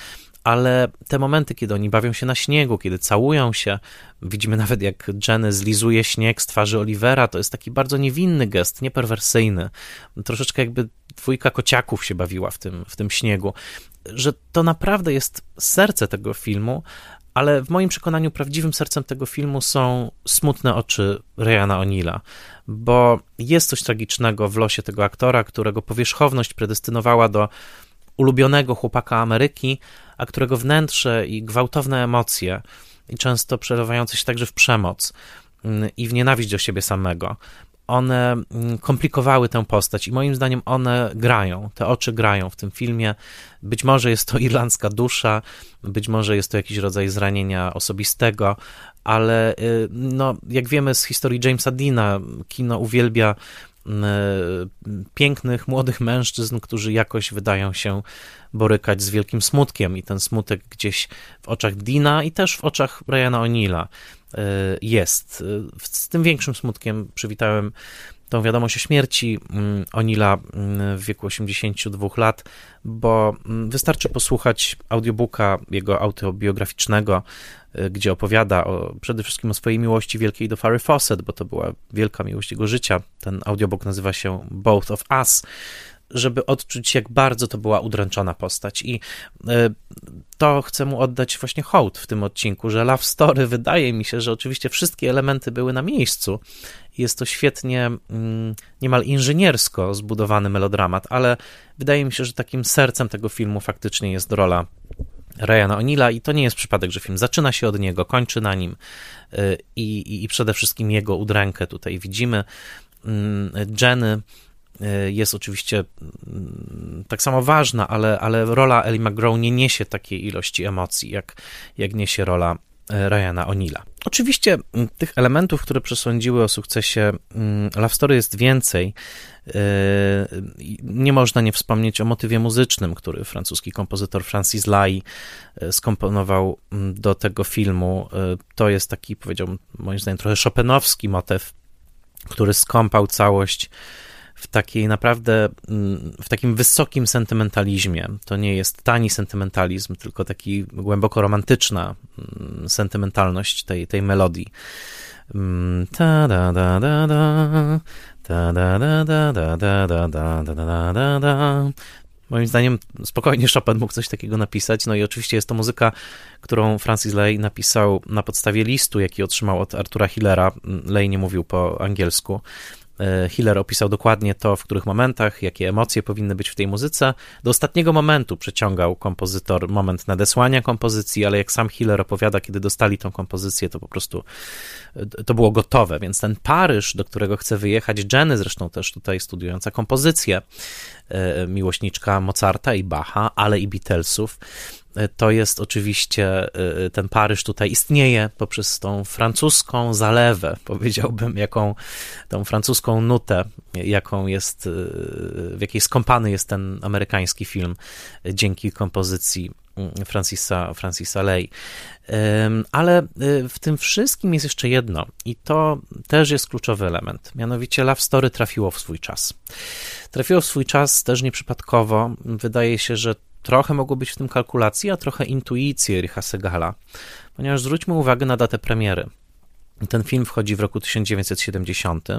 Speaker 1: ale te momenty, kiedy oni bawią się na śniegu, kiedy całują się, widzimy nawet jak Jenny zlizuje śnieg z twarzy Olivera, to jest taki bardzo niewinny gest, nieperwersyjny, troszeczkę jakby dwójka kociaków się bawiła w tym, w tym śniegu, że to naprawdę jest serce tego filmu, ale w moim przekonaniu prawdziwym sercem tego filmu są smutne oczy Ryana O'Neilla, bo jest coś tragicznego w losie tego aktora, którego powierzchowność predestynowała do ulubionego chłopaka Ameryki, a którego wnętrze i gwałtowne emocje, i często przerywające się także w przemoc mm, i w nienawiść do siebie samego, one mm, komplikowały tę postać i moim zdaniem one grają, te oczy grają w tym filmie. Być może jest to irlandzka dusza, być może jest to jakiś rodzaj zranienia osobistego, ale y, no, jak wiemy z historii Jamesa Deana, kino uwielbia pięknych, młodych mężczyzn, którzy jakoś wydają się borykać z wielkim smutkiem i ten smutek gdzieś w oczach Dina i też w oczach Briana O'Neilla e, jest. Z tym większym smutkiem przywitałem tą wiadomość o śmierci mm, Onila mm, w wieku 82 lat, bo mm, wystarczy posłuchać audiobooka jego autobiograficznego, y, gdzie opowiada o, przede wszystkim o swojej miłości wielkiej do Farry Fawcett, bo to była wielka miłość jego życia. Ten audiobook nazywa się Both of Us żeby odczuć, jak bardzo to była udręczona postać. I e, to chcę mu oddać właśnie hołd w tym odcinku, że Love Story wydaje mi się, że oczywiście wszystkie elementy były na miejscu. Jest to świetnie, mm, niemal inżyniersko zbudowany melodramat, ale wydaje mi się, że takim sercem tego filmu faktycznie jest rola Ryana O'Neilla i to nie jest przypadek, że film zaczyna się od niego, kończy na nim e, i, i, i przede wszystkim jego udrękę tutaj widzimy. Mm, Jenny jest oczywiście mm, tak samo ważna, ale, ale rola Ellie McGraw nie niesie takiej ilości emocji, jak, jak niesie rola Ryana O'Neilla. Oczywiście mm, tych elementów, które przesądziły o sukcesie mm, Love Story jest więcej. Nie można nie wspomnieć o motywie muzycznym, który francuski kompozytor Francis Lai skomponował do tego filmu. To jest taki, powiedziałbym, moim zdaniem, trochę Chopinowski motyw, który skąpał całość w takiej naprawdę, mm, w takim wysokim sentymentalizmie. To nie jest tani sentymentalizm, tylko taki głęboko romantyczna mm, sentymentalność tej, tej melodii. Ta da da da da, ta da da da da da da da da da da Moim zdaniem spokojnie Chopin mógł coś takiego napisać. No i oczywiście jest to muzyka, którą Francis Lay napisał na podstawie listu, jaki otrzymał od Artura Hillera. Lay nie mówił po angielsku. E, Hiller opisał dokładnie to, w których momentach, jakie emocje powinny być w tej muzyce. Do ostatniego momentu przeciągał kompozytor moment nadesłania kompozycji, ale jak sam Hiller opowiada, kiedy dostali tą kompozycję, to po prostu e, to było gotowe. Więc ten Paryż, do którego chce wyjechać Jenny, zresztą też tutaj studiująca kompozycję, e, miłośniczka Mozarta i Bacha, ale i Beatlesów, to jest oczywiście y, ten Paryż tutaj istnieje poprzez tą francuską zalewę, powiedziałbym, jaką tą francuską nutę, jaką jest, w jakiej skąpany jest ten amerykański film dzięki kompozycji mm, Francisa, Francisa Lay. Ale w tym wszystkim jest jeszcze jedno, i to też jest kluczowy element. Mianowicie Love Story trafiło w swój czas. Trafiło w swój czas też nieprzypadkowo. Wydaje się, że trochę mogło być w tym kalkulacji, a trochę intuicji Richa Segala, ponieważ zwróćmy uwagę na datę premiery. Ten film wchodzi w roku 1970. Y,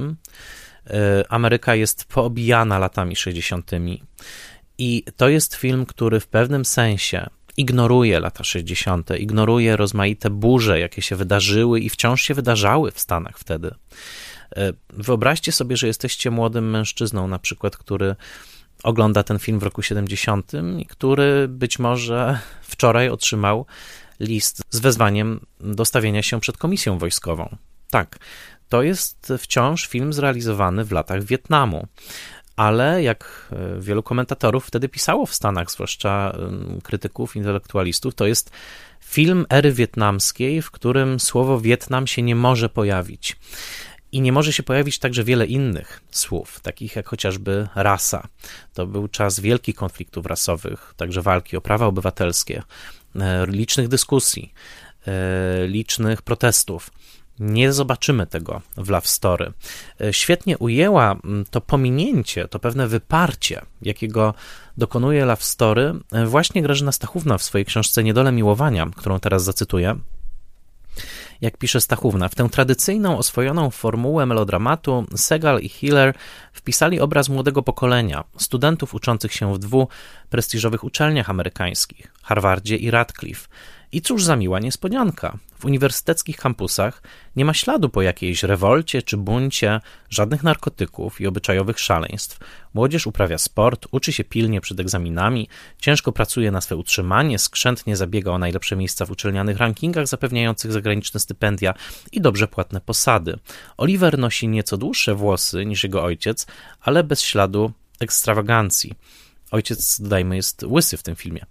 Speaker 1: Ameryka jest poobijana latami 60. I to jest film, który w pewnym sensie ignoruje lata 60., ignoruje rozmaite burze, jakie się wydarzyły i wciąż się wydarzały w Stanach wtedy. Y, wyobraźcie sobie, że jesteście młodym mężczyzną, na przykład, który ogląda ten film w roku 70 i który być może wczoraj otrzymał list z wezwaniem do stawienia się przed komisją wojskową. Tak, to jest wciąż film zrealizowany w latach Wietnamu. Ale jak e, wielu komentatorów wtedy pisało w Stanach, zwłaszcza krytyków, intelektualistów, to jest film ery wietnamskiej, w którym słowo Wietnam się nie może pojawić. I nie może się pojawić także wiele innych słów, takich jak chociażby rasa. To był czas wielkich konfliktów rasowych, także walki o prawa obywatelskie, e, licznych dyskusji, e, licznych protestów. Nie zobaczymy tego w Love Story. E, świetnie ujęła to pominięcie, to pewne wyparcie, jakiego dokonuje Love Story właśnie Grażyna Stachówna w swojej książce Niedole Miłowania, którą teraz zacytuję jak pisze Stachówna, w tę tradycyjną, oswojoną formułę melodramatu Segal i Hiller wpisali obraz młodego pokolenia, studentów uczących się w dwóch prestiżowych uczelniach amerykańskich, Harvardzie i Radcliffe, i cóż za miła niespodzianka. W uniwersyteckich kampusach nie ma śladu po jakiejś rewolcie czy buncie, żadnych narkotyków i obyczajowych szaleństw. Młodzież uprawia sport, uczy się pilnie przed egzaminami, ciężko pracuje na swe utrzymanie, skrzętnie zabiega o najlepsze miejsca w uczelnianych rankingach zapewniających zagraniczne stypendia i dobrze płatne posady. Oliver nosi nieco dłuższe włosy niż jego ojciec, ale bez śladu ekstrawagancji. Ojciec, dodajmy, jest łysy w tym filmie.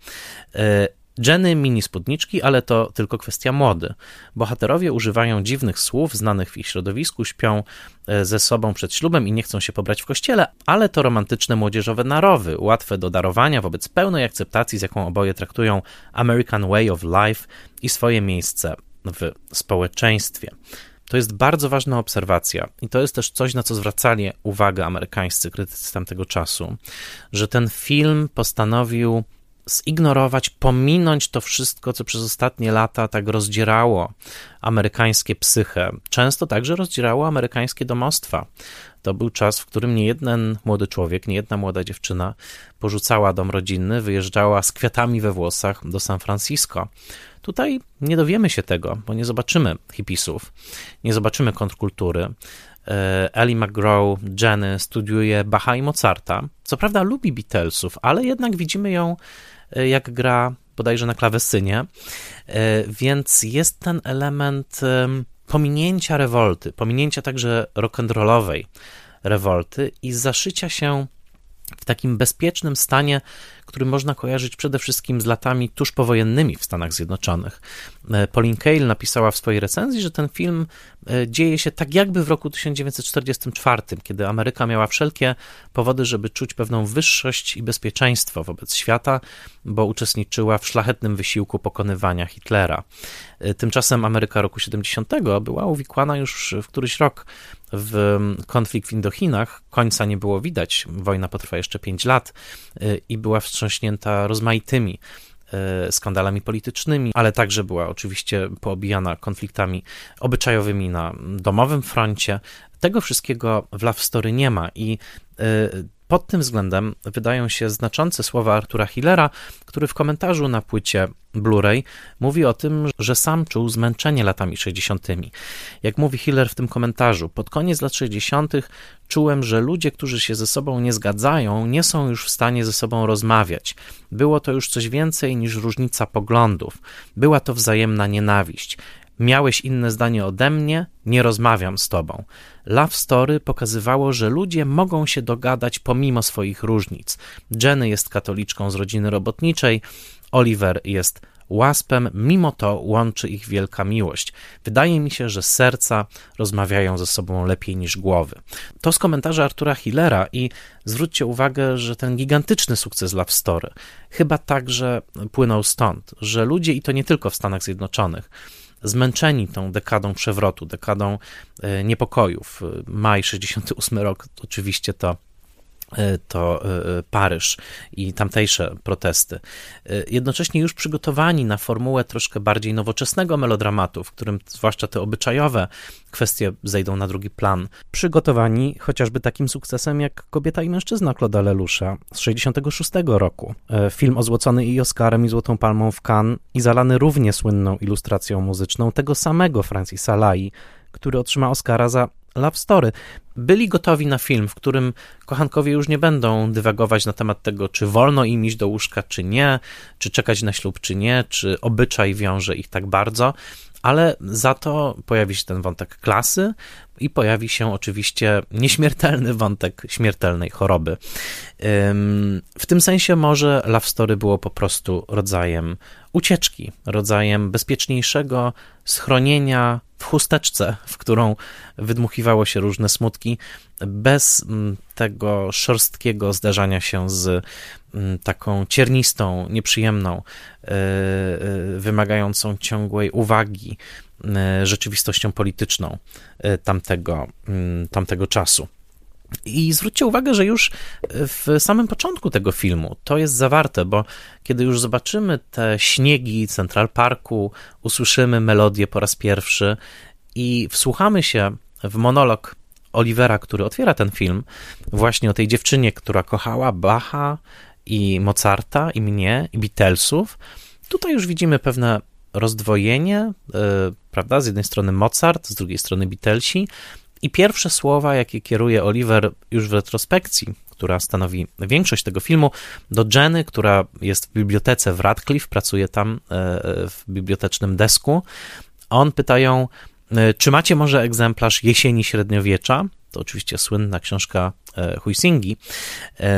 Speaker 1: Jenny mini spódniczki, ale to tylko kwestia mody. Bohaterowie używają dziwnych słów znanych w ich środowisku, śpią e, ze sobą przed ślubem i nie chcą się pobrać w kościele, ale to romantyczne młodzieżowe narowy, łatwe do darowania wobec pełnej akceptacji, z jaką oboje traktują American Way of Life i swoje miejsce w społeczeństwie. To jest bardzo ważna obserwacja i to jest też coś, na co zwracali uwagę amerykańscy krytycy tamtego czasu, że ten film postanowił zignorować, pominąć to wszystko, co przez ostatnie lata tak rozdzierało amerykańskie psychę. Często także rozdzierało amerykańskie domostwa. To był czas, w którym nie jeden młody człowiek, nie jedna młoda dziewczyna porzucała dom rodzinny, wyjeżdżała z kwiatami we włosach do San Francisco. Tutaj nie dowiemy się tego, bo nie zobaczymy hipisów, nie zobaczymy kontrkultury. E, Ellie McGraw, Jenny studiuje Bacha i Mozarta. Co prawda lubi Beatlesów, ale jednak widzimy ją jak gra bodajże na klawesynie, e, więc jest ten element pominięcia rewolty, pominięcia także rock'n'rollowej rewolty i zaszycia się w takim bezpiecznym stanie, który można kojarzyć przede wszystkim z latami tuż powojennymi w Stanach Zjednoczonych. E, Pauline Kael napisała w swojej recenzji, że ten film e, dzieje się tak jakby w roku 1944, kiedy Ameryka miała wszelkie powody, żeby czuć pewną wyższość i bezpieczeństwo wobec świata, bo uczestniczyła w szlachetnym wysiłku pokonywania Hitlera. E, tymczasem Ameryka roku 70 była uwikłana już w któryś rok w konflikt w Indochinach. Końca nie było widać. Wojna potrwa jeszcze 5 lat i była wstrząśnięta rozmaitymi e, skandalami politycznymi, ale także była oczywiście poobijana konfliktami obyczajowymi na domowym froncie. Tego wszystkiego w Love Story nie ma i e, pod tym względem wydają się znaczące słowa Artura Hillera, który w komentarzu na płycie Blu-ray mówi o tym, że sam czuł zmęczenie latami 60. Jak mówi Hiller w tym komentarzu, pod koniec lat 60. czułem, że ludzie, którzy się ze sobą nie zgadzają, nie są już w stanie ze sobą rozmawiać. Było to już coś więcej niż różnica poglądów. Była to wzajemna nienawiść. Miałeś inne zdanie ode mnie, nie rozmawiam z tobą. Love Story pokazywało, że ludzie mogą się dogadać pomimo swoich różnic. Jenny jest katoliczką z rodziny robotniczej, Oliver jest łaspem, mimo to łączy ich wielka miłość. Wydaje mi się, że serca rozmawiają ze sobą lepiej niż głowy. To z komentarza Artura Hillera i zwróćcie uwagę, że ten gigantyczny sukces Love Story chyba także płynął stąd, że ludzie, i to nie tylko w Stanach Zjednoczonych, zmęczeni tą dekadą przewrotu, dekadą e, niepokojów. Maj 68 rok oczywiście to E, to e, Paryż i tamtejsze protesty. E, jednocześnie już przygotowani na formułę troszkę bardziej nowoczesnego melodramatu, w którym zwłaszcza te obyczajowe kwestie zejdą na drugi plan. Przygotowani chociażby takim sukcesem jak Kobieta i mężczyzna Claude'a Leloucha z 66 roku. Film ozłocony i Oscarem i Złotą Palmą w Cannes i zalany równie słynną ilustracją muzyczną tego samego Francisa Lai, który otrzyma Oscara za Love Story. Byli gotowi na film, w którym kochankowie już nie będą dywagować na temat tego, czy wolno im iść do łóżka, czy nie, czy czekać na ślub, czy nie, czy obyczaj wiąże ich tak bardzo, ale za to pojawi się ten wątek klasy i pojawi się oczywiście nieśmiertelny wątek śmiertelnej choroby. W tym sensie może Love Story było po prostu rodzajem ucieczki, rodzajem bezpieczniejszego schronienia w chusteczce, w którą wydmuchiwało się różne smutki, bez mm, tego szorstkiego zdarzania się z mm, taką ciernistą, nieprzyjemną, e, e, wymagającą ciągłej uwagi rzeczywistością polityczną tamtego, mm, tamtego czasu. I zwróćcie uwagę, że już w samym początku tego filmu to jest zawarte, bo kiedy już zobaczymy te śniegi Central Parku, usłyszymy melodię po raz pierwszy i wsłuchamy się w monolog Olivera, który otwiera ten film, właśnie o tej dziewczynie, która kochała Bacha i Mozarta, i mnie, i Beatlesów, tutaj już widzimy pewne rozdwojenie, yy, prawda? Z jednej strony Mozart, z drugiej strony Beatlesi, i pierwsze słowa, jakie kieruje Oliver już w retrospekcji, która stanowi większość tego filmu, do Jenny, która jest w bibliotece w Radcliffe, pracuje tam e, w bibliotecznym desku. On pyta ją, e, czy macie może egzemplarz Jesieni Średniowiecza? To oczywiście słynna książka e, Huizingi.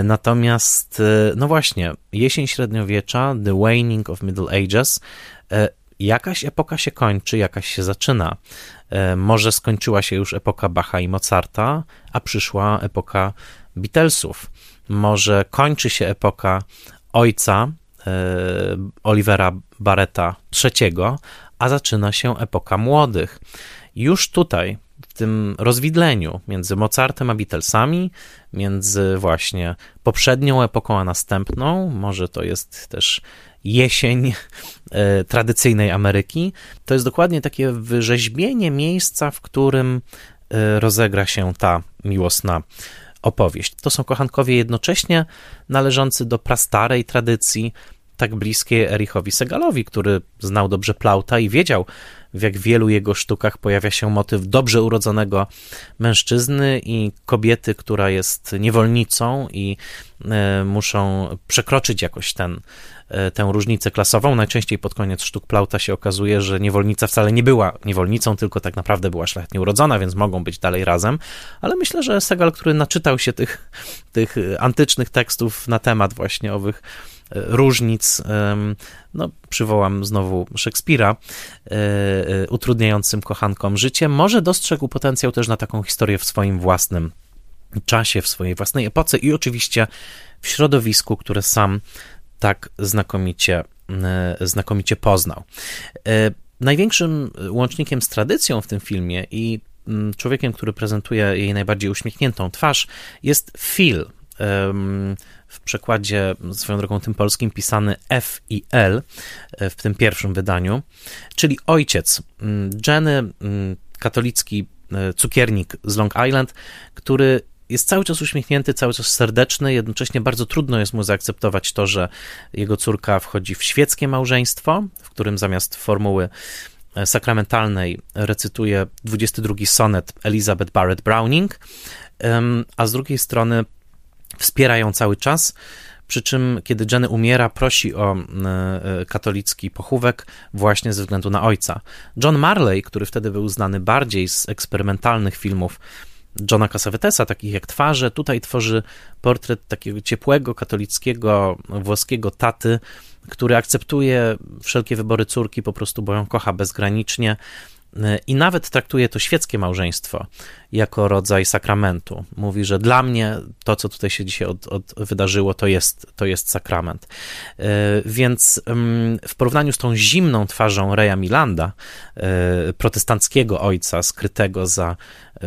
Speaker 1: Natomiast, no właśnie, Jesień Średniowiecza, The Waning of Middle Ages, jakaś epoka się kończy, jakaś się zaczyna. E, może skończyła się już epoka Bacha i Mozarta, a przyszła epoka Beatlesów. Może kończy się epoka ojca e, Olivera Barreta III, a zaczyna się epoka młodych. Już tutaj, w tym rozwidleniu między Mozartem a Beatlesami, między właśnie poprzednią epoką a następną, może to jest też jesień e, tradycyjnej Ameryki. To jest dokładnie takie wyrzeźbienie miejsca, w którym e, rozegra się ta miłosna opowieść. To są kochankowie jednocześnie należący do prastarej tradycji, tak bliskie Erichowi Segalowi, który znał dobrze Plauta i wiedział, w jak wielu jego sztukach pojawia się motyw dobrze urodzonego mężczyzny i kobiety, która jest niewolnicą i e, muszą przekroczyć jakoś ten, e, tę różnicę klasową. Najczęściej pod koniec sztuk Plauta się okazuje, że niewolnica wcale nie była niewolnicą, tylko tak naprawdę była szlachetnie urodzona, więc mogą być dalej razem. Ale myślę, że Segal, który naczytał się tych, tych antycznych tekstów na temat właśnie owych różnic, no przywołam znowu Szekspira, e, e, utrudniającym kochankom życie, może dostrzegł potencjał też na taką historię w swoim własnym czasie, w swojej własnej epoce i oczywiście w środowisku, które sam tak znakomicie, e, znakomicie poznał. Największym łącznikiem z tradycją w tym filmie i mm, człowiekiem, który prezentuje jej najbardziej uśmiechniętą twarz, jest Phil, w przekładzie swoją drogą tym polskim pisany F i L e, w tym pierwszym wydaniu, czyli ojciec mm, Jenny, mm, katolicki e, cukiernik z Long Island, który jest cały czas uśmiechnięty, cały czas serdeczny, jednocześnie bardzo trudno jest mu zaakceptować to, że jego córka wchodzi w świeckie małżeństwo, w którym zamiast formuły e, sakramentalnej recytuje 22 sonet Elizabeth Barrett Browning, a z drugiej strony wspiera ją cały czas. Przy czym, kiedy Jenny umiera, prosi o e, katolicki pochówek właśnie ze względu na ojca. John Marley, który wtedy był znany bardziej z eksperymentalnych filmów Johna Cassavetesa, takich jak Twarze, tutaj tworzy portret takiego ciepłego, katolickiego, włoskiego taty, który akceptuje wszelkie wybory córki, po prostu bo ją kocha bezgranicznie i nawet traktuje to świeckie małżeństwo jako rodzaj sakramentu. Mówi, że dla mnie to, co tutaj się dzisiaj od, od wydarzyło, to jest, to jest sakrament. E, więc w porównaniu z tą zimną twarzą Reja Milanda, e, protestanckiego ojca skrytego za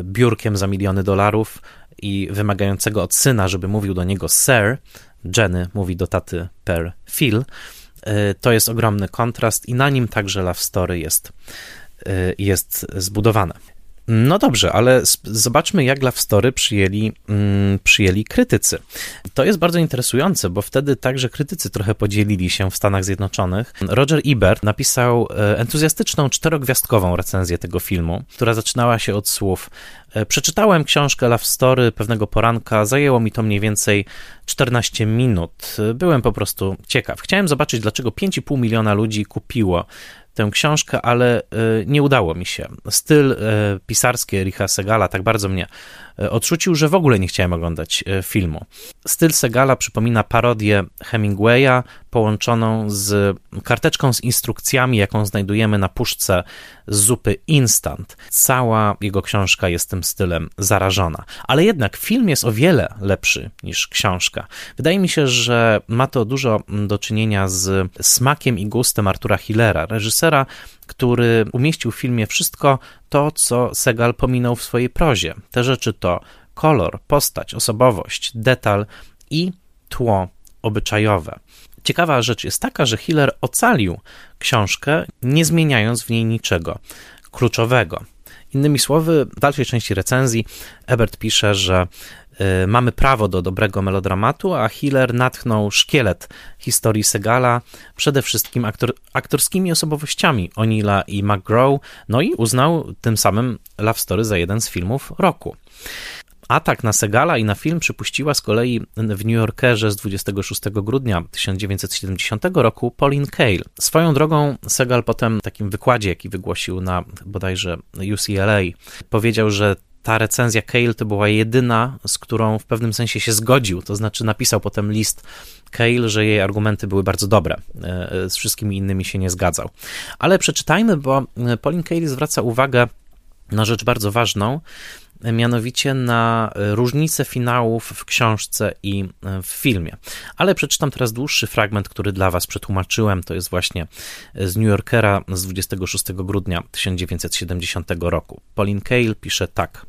Speaker 1: biurkiem za miliony dolarów i wymagającego od syna, żeby mówił do niego sir, Jenny mówi do taty per Phil, e, to jest ogromny kontrast i na nim także Love Story jest jest zbudowane. No dobrze, ale zobaczmy, jak Love Story przyjęli, mm, przyjęli krytycy. To jest bardzo interesujące, bo wtedy także krytycy trochę podzielili się w Stanach Zjednoczonych. Roger Ebert napisał e, entuzjastyczną, czterogwiazdkową recenzję tego filmu, która zaczynała się od słów e, Przeczytałem książkę Love Story pewnego poranka, zajęło mi to mniej więcej 14 minut. Byłem po prostu ciekaw. Chciałem zobaczyć, dlaczego 5,5 miliona ludzi kupiło tę książkę, ale e, nie udało mi się. Styl e, pisarski Ericha Segala tak bardzo mnie odrzucił, że w ogóle nie chciałem oglądać filmu. Styl Segala przypomina parodię Hemingwaya połączoną z karteczką z instrukcjami, jaką znajdujemy na puszce zupy instant. Cała jego książka jest tym stylem zarażona. Ale jednak film jest o wiele lepszy niż książka. Wydaje mi się, że ma to dużo do czynienia z smakiem i gustem Artura Hillera, reżysera, który umieścił w filmie wszystko to, co Segal pominął w swojej prozie. Te rzeczy to kolor, postać, osobowość, detal i tło obyczajowe. Ciekawa rzecz jest taka, że Hiller ocalił książkę, nie zmieniając w niej niczego kluczowego. Innymi słowy, w dalszej części recenzji Ebert pisze, że mamy prawo do dobrego melodramatu, a Hiller natchnął szkielet historii Segala przede wszystkim aktor, aktorskimi osobowościami O'Neilla i McGraw, no i uznał tym samym Love Story za jeden z filmów roku. Atak na Segala i na film przypuściła z kolei w New Yorkerze z 26 grudnia 1970 roku Pauline Kael. Swoją drogą Segal potem w takim wykładzie, jaki wygłosił na bodajże UCLA, powiedział, że ta recenzja Cale to była jedyna, z którą w pewnym sensie się zgodził, to znaczy napisał potem list Cale, że jej argumenty były bardzo dobre, e, z wszystkimi innymi się nie zgadzał. Ale przeczytajmy, bo Pauline Cale zwraca uwagę na rzecz bardzo ważną, mianowicie na różnice finałów w książce i w filmie. Ale przeczytam teraz dłuższy fragment, który dla Was przetłumaczyłem. To jest właśnie z New Yorkera z 26 grudnia 1970 roku. Pauline Kael pisze tak.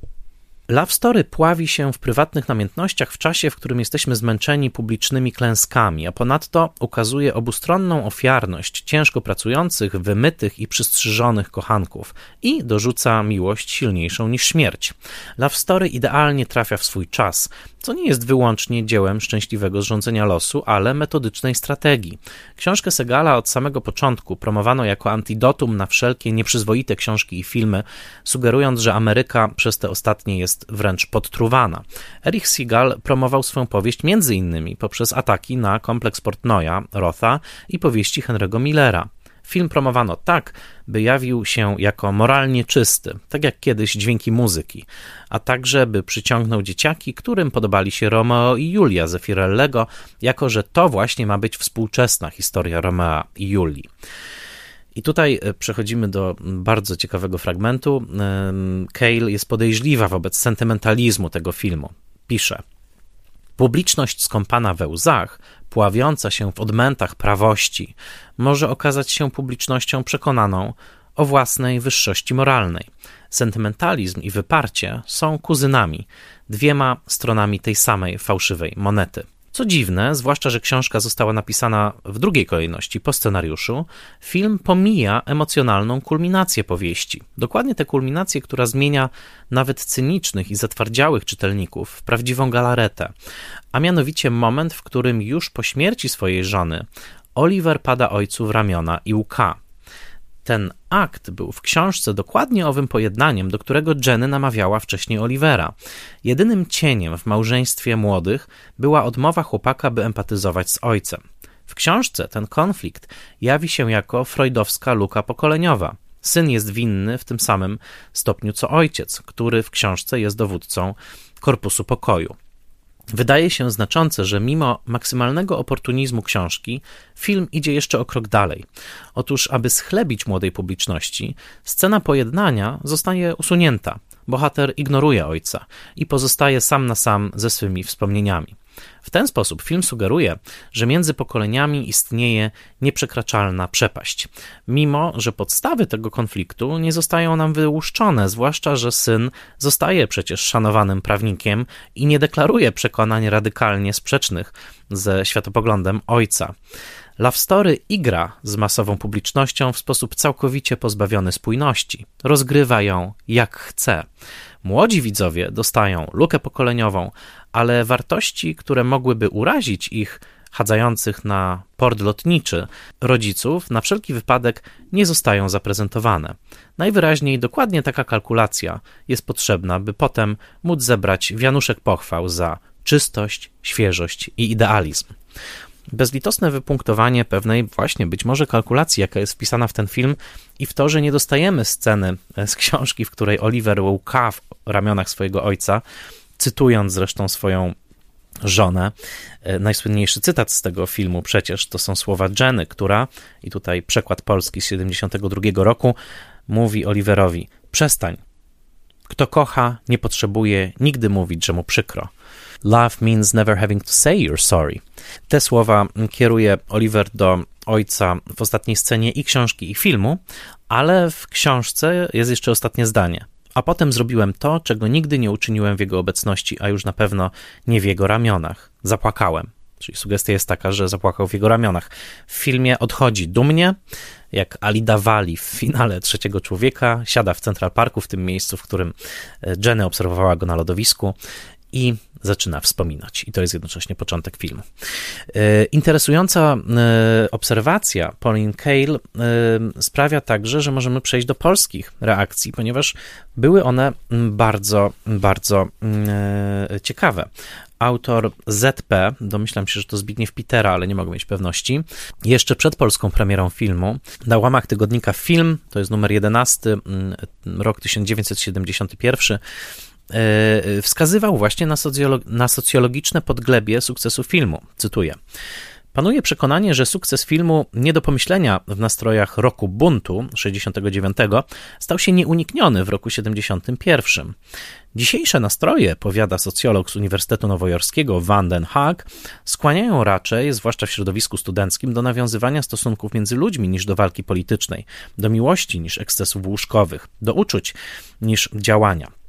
Speaker 1: Love Story pławi się w prywatnych namiętnościach w czasie, w którym jesteśmy zmęczeni publicznymi klęskami, a ponadto ukazuje obustronną ofiarność ciężko pracujących, wymytych i przystrzyżonych kochanków i dorzuca miłość silniejszą niż śmierć. Love Story idealnie trafia w swój czas, co nie jest wyłącznie dziełem szczęśliwego zrządzenia losu, ale metodycznej strategii. Książkę Segala od samego początku promowano jako antidotum na wszelkie nieprzyzwoite książki i filmy, sugerując, że Ameryka przez te ostatnie jest wręcz podtruwana. Erich Segal promował swoją powieść między innymi poprzez ataki na kompleks Portnoya, Rotha i powieści Henry'ego Millera. Film promowano tak, by jawił się jako moralnie czysty, tak jak kiedyś dźwięki muzyki, a także by przyciągnął dzieciaki, którym podobali się Romeo i Julia Zeffirellego, jako że to właśnie ma być współczesna historia Romea i Julii. I tutaj e, przechodzimy do bardzo ciekawego fragmentu. Cale jest podejrzliwa wobec sentymentalizmu tego filmu. Pisze: Publiczność skąpana we łzach, pławiąca się w odmętach prawości, może okazać się publicznością przekonaną o własnej wyższości moralnej. Sentymentalizm i wyparcie są kuzynami, dwiema stronami tej samej fałszywej monety. Co dziwne, zwłaszcza, że książka została napisana w drugiej kolejności po scenariuszu, film pomija emocjonalną kulminację powieści. Dokładnie tę kulminację, która zmienia nawet cynicznych i zatwardziałych czytelników w prawdziwą galaretę, a mianowicie moment, w którym już po śmierci swojej żony Oliver pada ojcu w ramiona i łka. Ten akt był w książce dokładnie owym pojednaniem, do którego Jenny namawiała wcześniej Olivera. Jedynym cieniem w małżeństwie młodych była odmowa chłopaka, by empatyzować z ojcem. W książce ten konflikt jawi się jako freudowska luka pokoleniowa. Syn jest winny w tym samym stopniu co ojciec, który w książce jest dowódcą korpusu pokoju. Wydaje się znaczące, że mimo maksymalnego oportunizmu książki, film idzie jeszcze o krok dalej. Otóż, aby schlebić młodej publiczności, scena pojednania zostaje usunięta. Bohater ignoruje ojca i pozostaje sam na sam ze swymi wspomnieniami. W ten sposób film sugeruje, że między pokoleniami istnieje nieprzekraczalna przepaść, mimo że podstawy tego konfliktu nie zostają nam wyłuszczone, zwłaszcza, że syn zostaje przecież szanowanym prawnikiem i nie deklaruje przekonań radykalnie sprzecznych ze światopoglądem ojca. Love Story igra z masową publicznością w sposób całkowicie pozbawiony spójności. Rozgrywa ją jak chce. Młodzi widzowie dostają lukę pokoleniową, ale wartości, które mogłyby urazić ich chadzających na port lotniczy rodziców, na wszelki wypadek nie zostają zaprezentowane. Najwyraźniej dokładnie taka kalkulacja jest potrzebna, by potem móc zebrać wianuszek pochwał za czystość, świeżość i idealizm. Bezlitosne wypunktowanie pewnej właśnie być może kalkulacji, jaka jest wpisana w ten film i w to, że nie dostajemy sceny z książki, w której Oliver łka w ramionach swojego ojca, cytując zresztą swoją żonę. E, najsłynniejszy cytat z tego filmu przecież to są słowa Jenny, która, i tutaj przekład polski z 72 roku, mówi Oliverowi: Przestań. Kto kocha, nie potrzebuje nigdy mówić, że mu przykro. Love means never having to say you're sorry. Te słowa kieruje Oliver do ojca w ostatniej scenie i książki, i filmu, ale w książce jest jeszcze ostatnie zdanie. A potem zrobiłem to, czego nigdy nie uczyniłem w jego obecności, a już na pewno nie w jego ramionach. Zapłakałem. Czyli sugestia jest taka, że zapłakał w jego ramionach. W filmie odchodzi dumnie, jak Alida Wali w finale Trzeciego Człowieka, siada w Central Parku, w tym miejscu, w którym e, Jenny obserwowała go na lodowisku i zaczyna wspominać. I to jest jednocześnie początek filmu. E, interesująca e, obserwacja Pauline Kael sprawia także, że możemy przejść do polskich reakcji, ponieważ były one bardzo, bardzo ciekawe autor ZP, domyślam się, że to Zbigniew Pitera, ale nie mogę mieć pewności, jeszcze przed polską premierą filmu, na łamach tygodnika Film, to jest numer 11, mm, rok 1971, e, wskazywał właśnie na, na socjologiczne podglebie sukcesu filmu. Cytuję. Panuje przekonanie, że sukces filmu nie do pomyślenia w nastrojach roku buntu 69 stał się nieunikniony w roku 71. Dzisiejsze nastroje, powiada socjolog z Uniwersytetu Nowojorskiego Van den Haag, skłaniają raczej, zwłaszcza w środowisku studenckim, do nawiązywania stosunków między ludźmi niż do walki politycznej, do miłości niż ekscesów łóżkowych, do uczuć niż działania.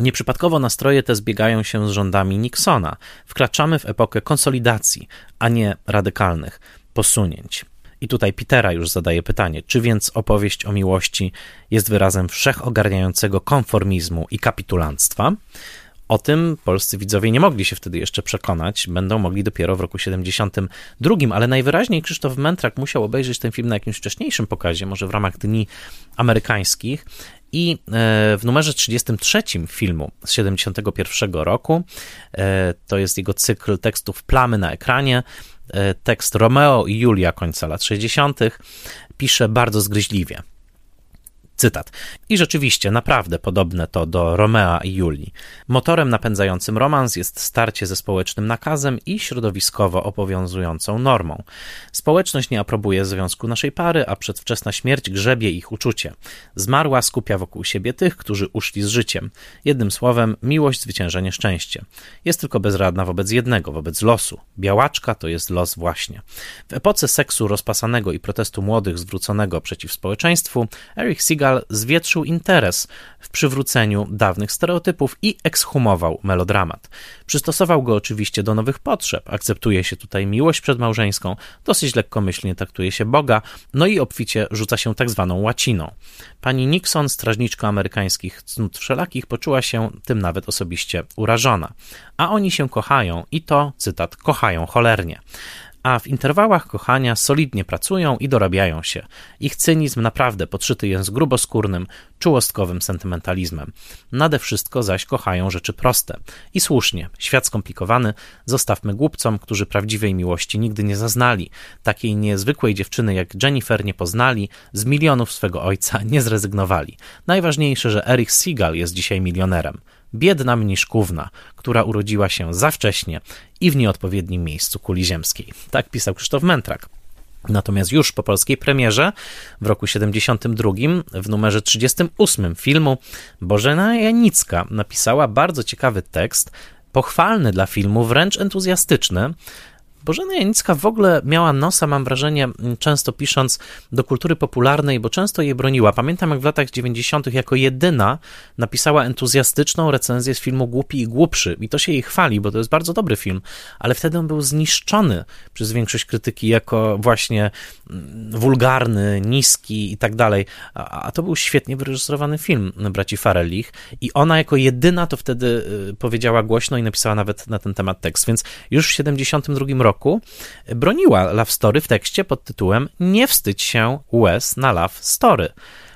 Speaker 1: Nieprzypadkowo nastroje te zbiegają się z rządami Nixona. Wkraczamy w epokę konsolidacji, a nie radykalnych posunięć. I tutaj Petera już zadaje pytanie, czy więc opowieść o miłości jest wyrazem wszechogarniającego konformizmu i kapitulanstwa? O tym polscy widzowie nie mogli się wtedy jeszcze przekonać, będą mogli dopiero w roku 72, ale najwyraźniej Krzysztof Mentrak musiał obejrzeć ten film na jakimś wcześniejszym pokazie, może w ramach Dni Amerykańskich i e, w numerze 33 filmu z 71 roku, e, to jest jego cykl tekstów Plamy na ekranie, e, tekst Romeo i Julia końca lat 60., pisze bardzo zgryźliwie. Cytat. I rzeczywiście, naprawdę podobne to do Romea i Julii. Motorem napędzającym romans jest starcie ze społecznym nakazem i środowiskowo obowiązującą normą. Społeczność nie aprobuje związku naszej pary, a przedwczesna śmierć grzebie ich uczucie. Zmarła skupia wokół siebie tych, którzy uszli z życiem. Jednym słowem, miłość zwycięża nieszczęście. Jest tylko bezradna wobec jednego, wobec losu. Białaczka to jest los właśnie. W epoce seksu rozpasanego i protestu młodych zwróconego przeciw społeczeństwu, Eric Segal zwietrzył interes w przywróceniu dawnych stereotypów i ekshumował melodramat. Przystosował go oczywiście do nowych potrzeb. Akceptuje się tutaj miłość przedmałżeńską, dosyć lekkomyślnie traktuje się Boga, no i obficie rzuca się tak zwaną łaciną. Pani Nixon, strażniczka amerykańskich cnót wszelakich, poczuła się tym nawet osobiście urażona. A oni się kochają i to, cytat, kochają cholernie a w interwałach kochania solidnie pracują i dorabiają się. Ich cynizm naprawdę podszyty jest gruboskórnym, czułostkowym sentymentalizmem. Nade wszystko zaś kochają rzeczy proste. I słusznie, świat skomplikowany zostawmy głupcom, którzy prawdziwej miłości nigdy nie zaznali. Takiej niezwykłej dziewczyny jak Jennifer nie poznali, z milionów swego ojca nie zrezygnowali. Najważniejsze, że Erich Segal jest dzisiaj milionerem biedna mniszkówna, która urodziła się za wcześnie i w nieodpowiednim miejscu kuli ziemskiej. Tak pisał Krzysztof Mentrak. Natomiast już po polskiej premierze w roku 72 w numerze 38 filmu Bożena Janicka napisała bardzo ciekawy tekst, pochwalny dla filmu, wręcz entuzjastyczny, Bożena Janicka w ogóle miała nosa, mam wrażenie, często pisząc do kultury popularnej, bo często jej broniła. Pamiętam, jak w latach 90. jako jedyna napisała entuzjastyczną recenzję z filmu Głupi i Głupszy. I to się jej chwali, bo to jest bardzo dobry film, ale wtedy on był zniszczony przez większość krytyki jako właśnie wulgarny, niski i tak dalej. A to był świetnie wyreżyserowany film braci Farellich i ona jako jedyna to wtedy y, powiedziała głośno i napisała nawet na ten temat tekst. Więc już w 72 roku roku broniła Love Story w tekście pod tytułem Nie wstydź się łez na Love Story.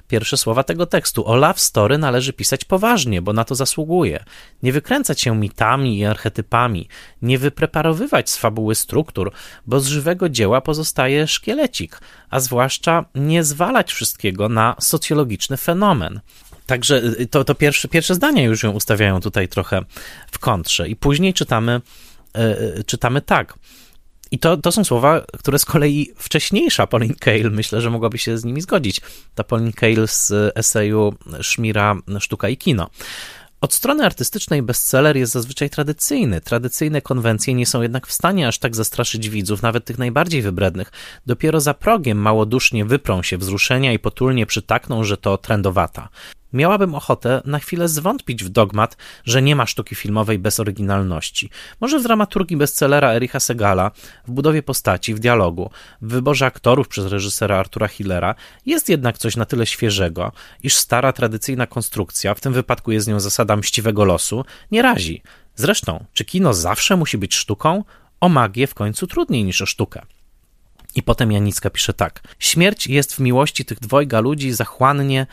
Speaker 1: Pierwsze słowa tego tekstu. O love story należy pisać poważnie, bo na to zasługuje. Nie wykręcać się mitami i archetypami, nie wypreparowywać z fabuły struktur, bo z żywego dzieła pozostaje szkielecik, a zwłaszcza nie zwalać wszystkiego na socjologiczny fenomen. Także y, to, to pierwsze, pierwsze zdania już ją ustawiają tutaj trochę w kontrze. I później czytamy, yy, czytamy tak. I to, to są słowa, które z kolei wcześniejsza Pauline Kael, myślę, że mogłaby się z nimi zgodzić. Ta Pauline Kael z eseju Szmira Sztuka i Kino. Od strony artystycznej bestseller jest zazwyczaj tradycyjny. Tradycyjne konwencje nie są jednak w stanie aż tak zastraszyć widzów, nawet tych najbardziej wybrednych. Dopiero za progiem małodusznie wyprą się wzruszenia i potulnie przytakną, że to trendowata miałabym ochotę na chwilę zwątpić w dogmat, że nie ma sztuki filmowej bez oryginalności. Może w dramaturgii bestsellera Ericha Segala, w budowie postaci, w dialogu, w wyborze aktorów przez reżysera Artura Hillera jest jednak coś na tyle świeżego, iż stara tradycyjna konstrukcja, w tym wypadku jest nią zasada mściwego losu, nie razi. Zresztą, czy kino zawsze musi być sztuką? O magię w końcu trudniej niż o sztukę. I potem Janicka pisze tak. Śmierć jest w miłości tych dwojga ludzi zachłannie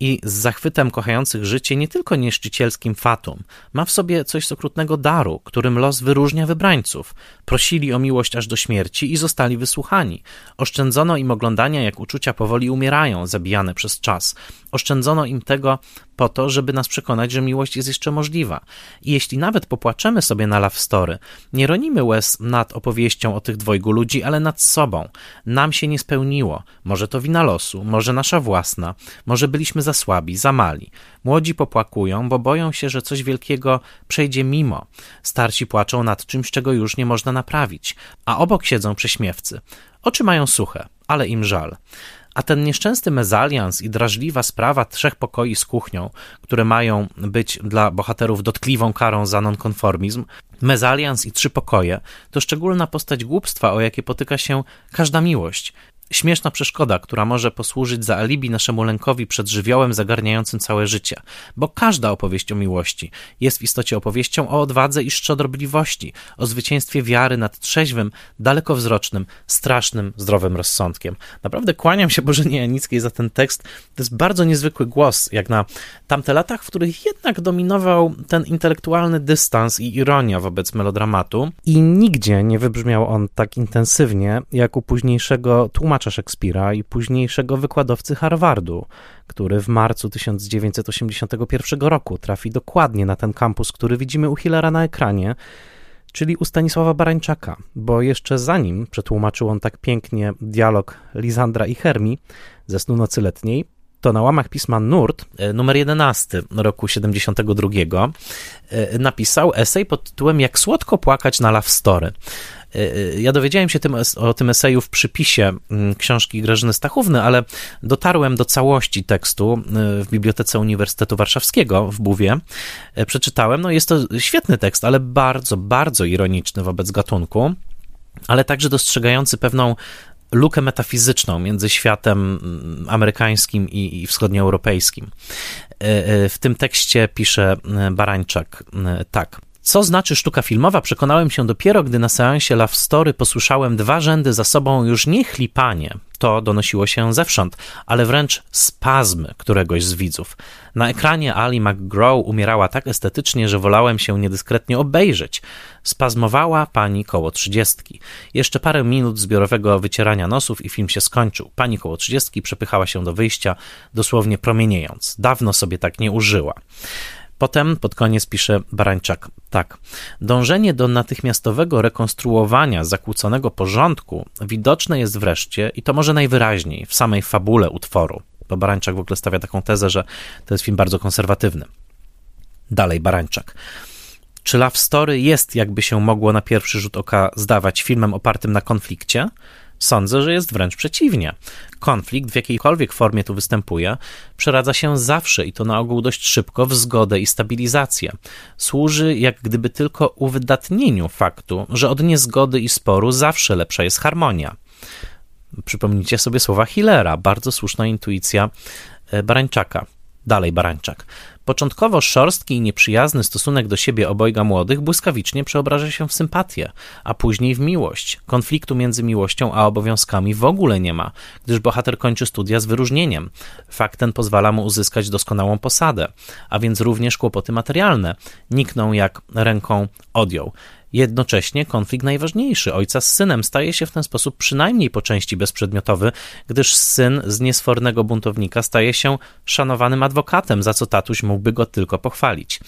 Speaker 1: i z zachwytem kochających życie nie tylko nieszczycielskim fatum, ma w sobie coś z okrutnego daru, którym los wyróżnia wybrańców. Prosili o miłość aż do śmierci i zostali wysłuchani. Oszczędzono im oglądania, jak uczucia powoli umierają, zabijane przez czas. Oszczędzono im tego po to, żeby nas przekonać, że miłość jest jeszcze możliwa. I jeśli nawet popłaczemy sobie na love story, nie ronimy łez nad opowieścią o tych dwojgu ludzi, ale nad sobą. Nam się nie spełniło. Może to wina losu, może nasza własna, może byliśmy za słabi, za mali. Młodzi popłakują, bo boją się, że coś wielkiego przejdzie mimo. Starsi płaczą nad czymś, czego już nie można naprawić, a obok siedzą prześmiewcy. Oczy mają suche, ale im żal A ten nieszczęsny mezalians i drażliwa sprawa trzech pokoi z kuchnią, które mają być dla bohaterów dotkliwą karą za nonkonformizm, mezalians i trzy pokoje, to szczególna postać głupstwa, o jakie potyka się każda miłość. Śmieszna przeszkoda, która może posłużyć za alibi naszemu lękowi przed żywiołem zagarniającym całe życie, bo każda opowieść o miłości jest w istocie opowieścią o odwadze i szczodrobliwości, o zwycięstwie wiary nad trzeźwym, dalekowzrocznym, strasznym, zdrowym rozsądkiem. Naprawdę kłaniam się Bożenie Janickiej za ten tekst. To jest bardzo niezwykły głos, jak na tamte latach, w których jednak dominował ten intelektualny dystans i ironia wobec melodramatu i nigdzie nie wybrzmiał on tak intensywnie, jak u późniejszego tłumacza tłumacza Szekspira i późniejszego wykładowcy Harvardu, który w marcu 1981 roku trafi dokładnie na ten kampus, który widzimy u Hillera na ekranie, czyli u Stanisława Barańczaka, bo jeszcze zanim przetłumaczył on tak pięknie dialog Lisandra i Hermi ze Snu Nocy Letniej, to na łamach pisma Nurt, e, numer 11 roku 72, e, napisał esej pod tytułem Jak słodko płakać na love story. E, e, ja dowiedziałem się tym, o tym eseju w przypisie mm, książki Grażyny Stachówny, ale dotarłem do całości tekstu e, w Bibliotece Uniwersytetu Warszawskiego w Buwie. Przeczytałem, no jest to świetny tekst, ale bardzo, bardzo ironiczny wobec gatunku, ale także dostrzegający pewną lukę metafizyczną między światem mm, amerykańskim i, i wschodnioeuropejskim. W tym tekście pisze Barańczak tak. Co znaczy sztuka filmowa, przekonałem się dopiero, gdy na seansie Love Story posłyszałem dwa rzędy za sobą już nie chlipanie, to donosiło się zewsząd, ale wręcz spazmy któregoś z widzów. Na ekranie Ali McGraw umierała tak estetycznie, że wolałem się niedyskretnie obejrzeć. Spazmowała pani koło trzydziestki. Jeszcze parę minut zbiorowego wycierania nosów i film się skończył. Pani koło trzydziestki przepychała się do wyjścia, dosłownie promieniejąc. Dawno sobie tak nie użyła. Potem pod koniec pisze Barańczak tak. Dążenie do natychmiastowego rekonstruowania zakłóconego porządku widoczne jest wreszcie, i to może najwyraźniej, w samej fabule utworu. Bo Barańczak w ogóle stawia taką tezę, że to jest film bardzo konserwatywny. Dalej Barańczak. Czy Love Story jest, jakby się mogło na pierwszy rzut oka zdawać, filmem opartym na konflikcie? Sądzę, że jest wręcz przeciwnie. Konflikt, w jakiejkolwiek formie tu występuje, przeradza się zawsze i to na ogół dość szybko w zgodę i stabilizację. Służy jak gdyby tylko uwydatnieniu faktu, że od niezgody i sporu zawsze lepsza jest harmonia. Przypomnijcie sobie słowa Hillera, bardzo słuszna intuicja e, Barańczaka. Dalej Barańczak. Początkowo szorstki i nieprzyjazny stosunek do siebie obojga młodych błyskawicznie przeobraża się w sympatię, a później w miłość. Konfliktu między miłością a obowiązkami w ogóle nie ma, gdyż bohater kończy studia z wyróżnieniem. Fakt ten pozwala mu uzyskać doskonałą posadę, a więc również kłopoty materialne nikną jak ręką odjął. Jednocześnie konflikt najważniejszy ojca z synem staje się w ten sposób przynajmniej po części bezprzedmiotowy, gdyż syn z niesfornego buntownika staje się szanowanym adwokatem, za co tatuś mógłby go tylko pochwalić.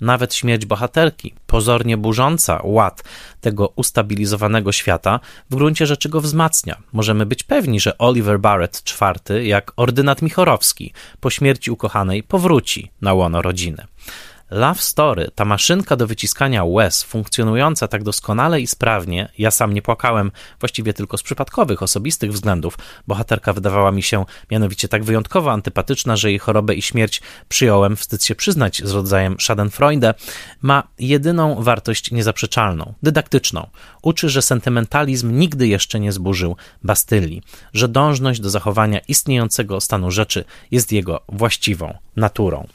Speaker 1: Nawet śmierć bohaterki, pozornie burząca ład tego ustabilizowanego świata, w gruncie rzeczy go wzmacnia. Możemy być pewni, że Oliver Barrett IV, jak ordynat Michorowski, po śmierci ukochanej powróci na łono rodziny. Love Story, ta maszynka do wyciskania łez, funkcjonująca tak doskonale i sprawnie, ja sam nie płakałem właściwie tylko z przypadkowych, osobistych względów. Bohaterka wydawała mi się mianowicie tak wyjątkowo antypatyczna, że jej chorobę i śmierć przyjąłem, wstyd się przyznać, z rodzajem Schadenfreude, ma jedyną wartość niezaprzeczalną, dydaktyczną. Uczy, że sentymentalizm nigdy jeszcze nie zburzył Bastylii, że dążność do zachowania istniejącego stanu rzeczy jest jego właściwą naturą.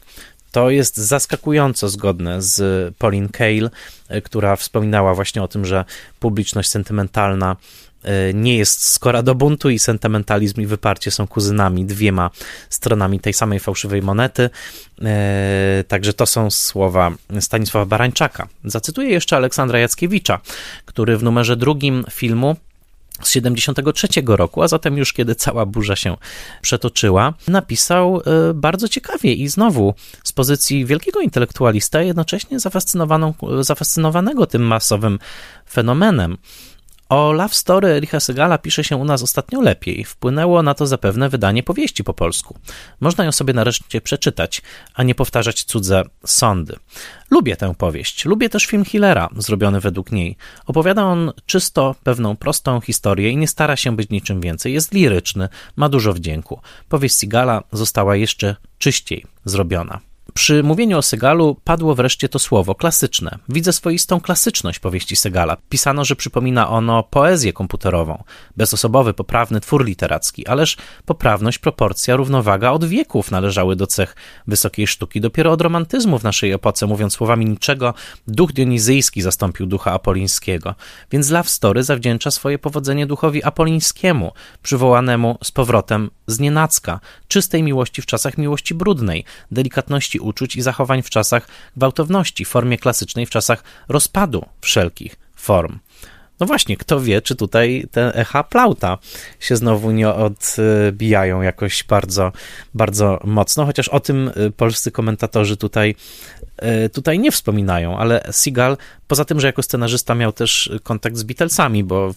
Speaker 1: To jest zaskakująco zgodne z Pauline Kael, e, która wspominała właśnie o tym, że publiczność sentymentalna e, nie jest skora do buntu i sentymentalizm i wyparcie są kuzynami, dwiema stronami tej samej fałszywej monety. E, także to są słowa Stanisława Barańczaka. Zacytuję jeszcze Aleksandra Jackiewicza, który w numerze drugim filmu z 73 roku, a zatem już kiedy cała burza się przetoczyła, napisał e, bardzo ciekawie i znowu z pozycji wielkiego intelektualista, jednocześnie zafascynowaną, zafascynowanego tym masowym fenomenem. O Love Story Richa Segala pisze się u nas ostatnio lepiej. Wpłynęło na to zapewne wydanie powieści po polsku. Można ją sobie nareszcie przeczytać, a nie powtarzać cudze sądy. Lubię tę powieść. Lubię też film Hillera, zrobiony według niej. Opowiada on czysto pewną prostą historię i nie stara się być niczym więcej. Jest liryczny, ma dużo wdzięku. Powieść Sigala została jeszcze czyściej zrobiona. Przy mówieniu o Segalu padło wreszcie to słowo klasyczne. Widzę swoistą klasyczność powieści Segala. Pisano, że przypomina ono poezję komputerową, bezosobowy, poprawny twór literacki, ależ poprawność, proporcja, równowaga od wieków należały do cech wysokiej sztuki. Dopiero od romantyzmu w naszej epoce, mówiąc słowami niczego, duch dionizyjski zastąpił ducha apolińskiego. Więc Love Story zawdzięcza swoje powodzenie duchowi apolińskiemu, przywołanemu z powrotem z nienacka, czystej miłości w czasach miłości brudnej, delikatności uczuć i zachowań w czasach gwałtowności, formie klasycznej w czasach rozpadu wszelkich form. No właśnie, kto wie, czy tutaj te echa plauta się znowu nie odbijają jakoś bardzo, bardzo mocno, chociaż o tym y, polscy komentatorzy tutaj, y, tutaj nie wspominają, ale Seagal, poza tym, że jako scenarzysta miał też kontakt z Beatlesami, bo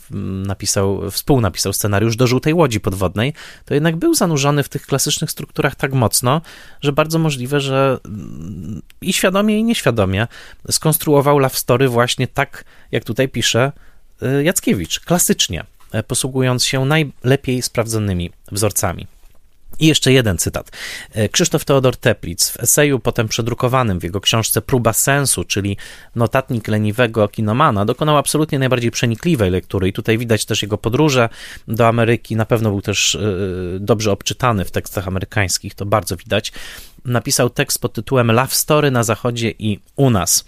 Speaker 1: napisał, współnapisał scenariusz do Żółtej Łodzi Podwodnej, to jednak był zanurzony w tych klasycznych strukturach tak mocno, że bardzo możliwe, że mm, i świadomie, i nieświadomie skonstruował Love Story właśnie tak, jak tutaj pisze, Jackiewicz, klasycznie, e, posługując się najlepiej sprawdzonymi wzorcami. I jeszcze jeden cytat. E, Krzysztof Teodor Teplic w eseju potem przedrukowanym w jego książce Próba sensu, czyli notatnik leniwego kinomana, dokonał absolutnie najbardziej przenikliwej lektury i tutaj widać też jego podróże do Ameryki. Na pewno był też dobrze obczytany w tekstach amerykańskich, to bardzo widać napisał tekst pod tytułem Love Story na Zachodzie i u nas.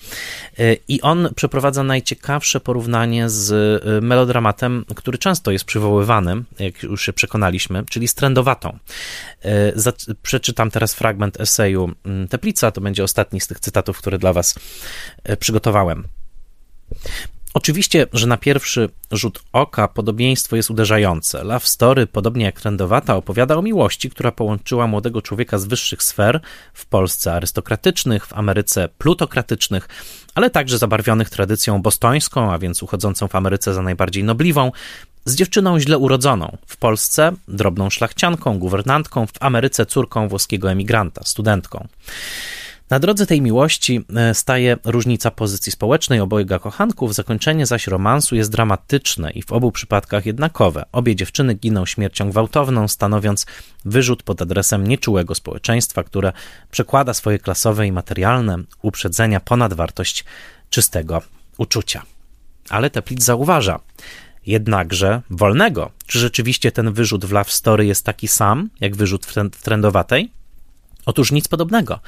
Speaker 1: Y, I on przeprowadza najciekawsze porównanie z y, melodramatem, który często jest przywoływany, jak już się przekonaliśmy, czyli z trendowatą. Y, przeczytam teraz fragment eseju mm, Teplica, to będzie ostatni z tych cytatów, które dla Was przygotowałem. Oczywiście, że na pierwszy rzut oka podobieństwo jest uderzające. Love Story, podobnie jak Trendowata, opowiada o miłości, która połączyła młodego człowieka z wyższych sfer w Polsce arystokratycznych, w Ameryce plutokratycznych, ale także zabarwionych tradycją bostońską, a więc uchodzącą w Ameryce za najbardziej nobliwą, z dziewczyną źle urodzoną, w Polsce drobną szlachcianką, guwernantką, w Ameryce córką włoskiego emigranta, studentką. Na drodze tej miłości e, staje różnica pozycji społecznej obojga kochanków, zakończenie zaś romansu jest dramatyczne i w obu przypadkach jednakowe. Obie dziewczyny giną śmiercią gwałtowną, stanowiąc wyrzut pod adresem nieczułego społeczeństwa, które przekłada swoje klasowe i materialne uprzedzenia ponad wartość czystego uczucia. Ale Teplic zauważa, jednakże wolnego. Czy rzeczywiście ten wyrzut w Love Story jest taki sam, jak wyrzut w trendowatej? Otóż nic podobnego.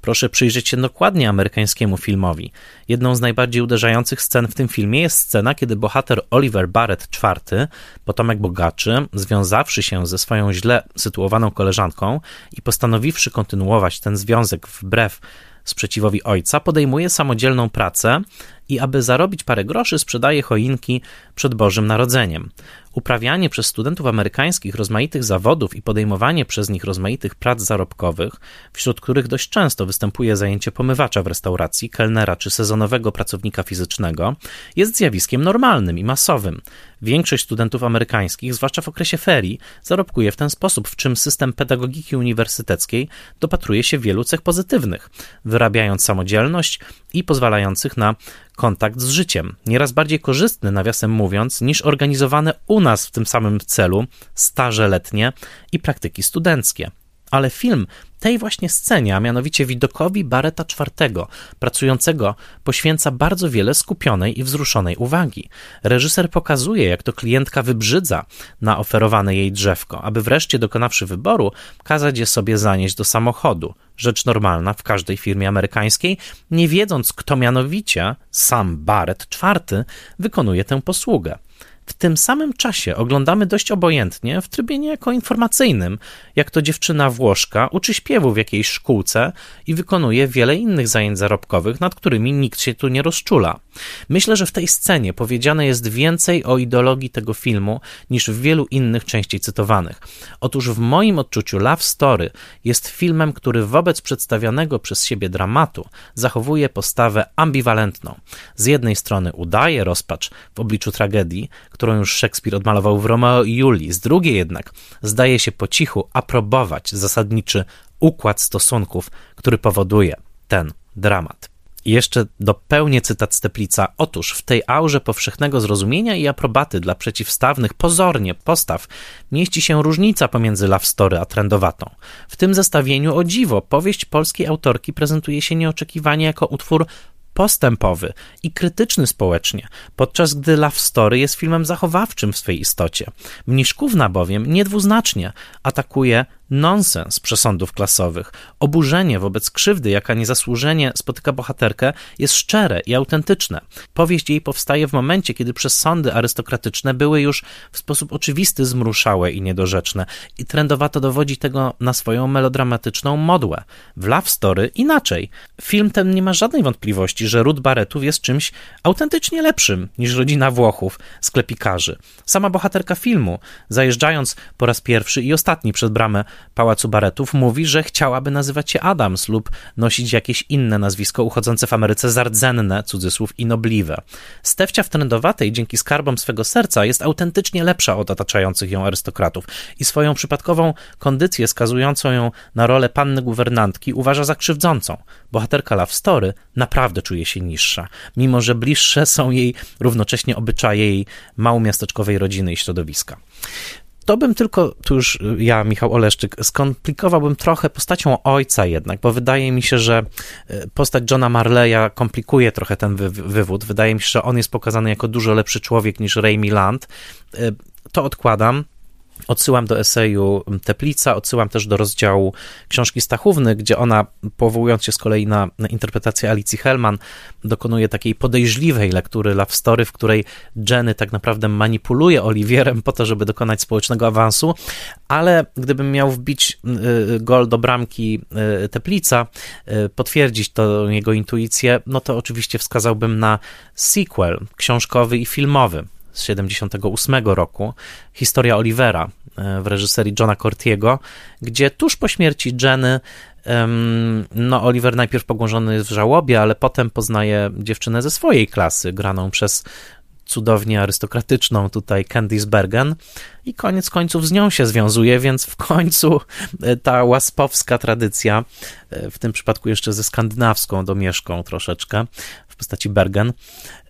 Speaker 1: Proszę przyjrzeć się dokładnie amerykańskiemu filmowi. Jedną z najbardziej uderzających scen w tym filmie jest scena, kiedy bohater Oliver Barrett IV, potomek bogaczy, związawszy się ze swoją źle sytuowaną koleżanką i postanowiwszy kontynuować ten związek wbrew sprzeciwowi ojca, podejmuje samodzielną pracę i aby zarobić parę groszy, sprzedaje choinki przed Bożym Narodzeniem. Uprawianie przez studentów amerykańskich rozmaitych zawodów i podejmowanie przez nich rozmaitych prac zarobkowych, wśród których dość często występuje zajęcie pomywacza w restauracji, kelnera czy sezonowego pracownika fizycznego, jest zjawiskiem normalnym i masowym. Większość studentów amerykańskich, zwłaszcza w okresie ferii, zarobkuje w ten sposób, w czym system pedagogiki uniwersyteckiej dopatruje się wielu cech pozytywnych, wyrabiając samodzielność i pozwalających na kontakt z życiem, nieraz bardziej korzystny, nawiasem mówiąc, niż organizowane u nas w tym samym celu staże letnie i praktyki studenckie. Ale film tej właśnie scenie, a mianowicie widokowi Bareta IV, pracującego, poświęca bardzo wiele skupionej i wzruszonej uwagi. Reżyser pokazuje, jak to klientka wybrzydza na oferowane jej drzewko, aby wreszcie dokonawszy wyboru, kazać je sobie zanieść do samochodu. Rzecz normalna w każdej firmie amerykańskiej, nie wiedząc, kto mianowicie, sam Barrett IV, wykonuje tę posługę. W tym samym czasie oglądamy dość obojętnie, w trybie niejako informacyjnym, jak to dziewczyna Włoszka uczy śpiewu w jakiejś szkółce i wykonuje wiele innych zajęć zarobkowych, nad którymi nikt się tu nie rozczula. Myślę, że w tej scenie powiedziane jest więcej o ideologii tego filmu niż w wielu innych częściej cytowanych. Otóż w moim odczuciu Love Story jest filmem, który wobec przedstawianego przez siebie dramatu zachowuje postawę ambiwalentną. Z jednej strony udaje rozpacz w obliczu tragedii, którą już Szekspir odmalował w Romeo i Julii. Z drugiej jednak zdaje się po cichu aprobować zasadniczy układ stosunków, który powoduje ten dramat. I jeszcze dopełnię cytat z Teplica. Otóż w tej aurze powszechnego zrozumienia i aprobaty dla przeciwstawnych, pozornie, postaw mieści się różnica pomiędzy love story a trendowatą. W tym zestawieniu, o dziwo, powieść polskiej autorki prezentuje się nieoczekiwanie jako utwór postępowy i krytyczny społecznie, podczas gdy Love Story jest filmem zachowawczym w swej istocie. Mniszkówna bowiem niedwuznacznie atakuje nonsens przesądów klasowych. Oburzenie wobec krzywdy, jaka niezasłużenie spotyka bohaterkę, jest szczere i autentyczne. Powieść jej powstaje w momencie, kiedy przesądy arystokratyczne były już w sposób oczywisty zmruszałe i niedorzeczne. I trendowato dowodzi tego na swoją melodramatyczną modłę. W Love Story inaczej. Film ten nie ma żadnej wątpliwości, że ród Baretów jest czymś autentycznie lepszym niż rodzina Włochów, sklepikarzy. Sama bohaterka filmu, zajeżdżając po raz pierwszy i ostatni przed bramę Pałacu Baretów mówi, że chciałaby nazywać się Adams lub nosić jakieś inne nazwisko uchodzące w Ameryce za rdzenne, cudzysłów, i nobliwe. Stefcia w trendowatej dzięki skarbom swego serca jest autentycznie lepsza od otaczających ją arystokratów i swoją przypadkową kondycję skazującą ją na rolę panny guwernantki uważa za krzywdzącą. Bohaterka Love Story naprawdę czuje się niższa, mimo że bliższe są jej równocześnie obyczaje jej małomiasteczkowej rodziny i środowiska. To bym tylko, tu już ja, Michał Oleszczyk, skomplikowałbym trochę postacią ojca jednak, bo wydaje mi się, że e, postać Johna Marleya komplikuje trochę ten wy wywód. Wydaje mi się, że on jest pokazany jako dużo lepszy człowiek niż Ray Milland. E, to odkładam. Odsyłam do eseju Teplica, odsyłam też do rozdziału książki Stachówny, gdzie ona, powołując się z kolei na, interpretację Alicji Hellman, dokonuje takiej podejrzliwej lektury love story, w której Jenny tak naprawdę manipuluje Oliwierem po to, żeby dokonać społecznego awansu, ale gdybym miał wbić y, gol do bramki y, Teplica, y, potwierdzić to jego intuicję, no to oczywiście wskazałbym na sequel książkowy i filmowy z 78 roku, historia Olivera e, w reżyserii Johna Cortiego, gdzie tuż po śmierci Jenny no, Oliver najpierw pogłążony jest w żałobie, ale potem poznaje dziewczynę ze swojej klasy, graną przez cudownie arystokratyczną tutaj Candice Bergen i koniec końców z nią się związuje, więc w końcu e, ta łaspowska tradycja, e, w tym przypadku jeszcze ze skandynawską domieszką troszeczkę, postaci Bergen,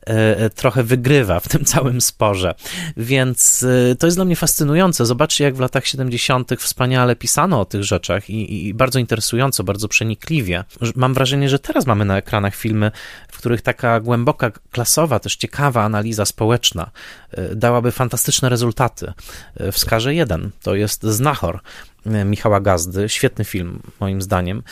Speaker 1: E, e, trochę wygrywa w tym całym sporze. Więc e, to jest dla mnie fascynujące. Zobaczcie, jak w latach 70. wspaniale pisano o tych rzeczach i, i, bardzo interesująco, bardzo przenikliwie. Mam wrażenie, że teraz mamy na ekranach filmy, w których taka głęboka, klasowa, też ciekawa analiza społeczna dałaby fantastyczne rezultaty. Wskażę jeden, to jest Znachor. Michała Gazdy, świetny film moim zdaniem,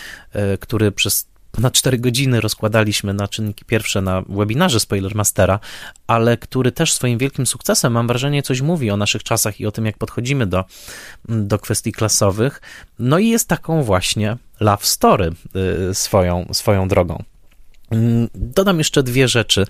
Speaker 1: który przez ponad 4 godziny rozkładaliśmy na czynniki pierwsze na webinarze Spoilermastera, ale który też swoim wielkim sukcesem, mam wrażenie, coś mówi o naszych czasach i o tym, jak podchodzimy do, do kwestii klasowych. No i jest taką właśnie love story y, swoją, swoją drogą. Mm, dodam jeszcze dwie rzeczy,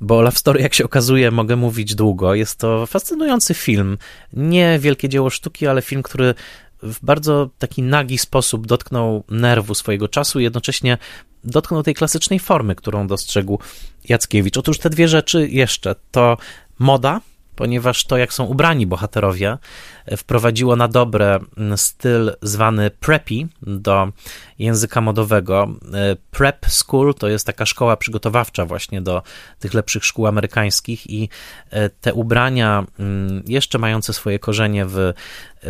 Speaker 1: bo Love Story, jak się okazuje, mogę mówić długo. Jest to fascynujący film. Nie wielkie dzieło sztuki, ale film, który w bardzo taki nagi sposób dotknął nerwu swojego czasu i jednocześnie dotknął tej klasycznej formy, którą dostrzegł Jackiewicz. Otóż te dwie rzeczy jeszcze to moda, ponieważ to, jak są ubrani bohaterowie, wprowadziło na dobre styl zwany preppy do języka modowego. Prep School to jest taka szkoła przygotowawcza właśnie do tych lepszych szkół amerykańskich i te ubrania mm, jeszcze mające swoje korzenie w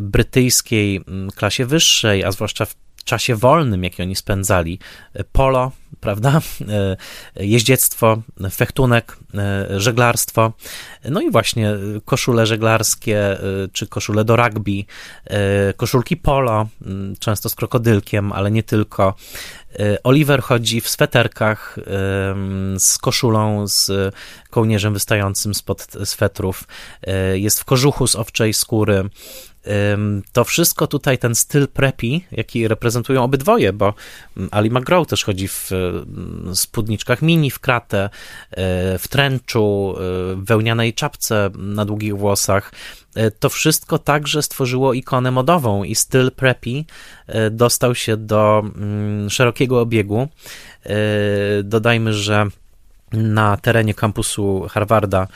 Speaker 1: brytyjskiej mm, klasie wyższej, a zwłaszcza w czasie wolnym, jaki oni spędzali, polo, prawda, jeździectwo, fechtunek, żeglarstwo, no i właśnie koszule żeglarskie, czy koszule do rugby, koszulki polo, często z krokodylkiem, ale nie tylko. Oliver chodzi w sweterkach z koszulą, z kołnierzem wystającym spod swetrów, jest w kożuchu z owczej skóry, to wszystko tutaj, ten styl preppy, jaki reprezentują obydwoje, bo mm, Ali McGraw też chodzi w mm, spódniczkach mini, w kratę, e, w trenczu, e, w wełnianej czapce na długich włosach. E, to wszystko także stworzyło ikonę modową i styl preppy dostał się do mm, szerokiego obiegu. Dodajmy, że na terenie kampusu Harvarda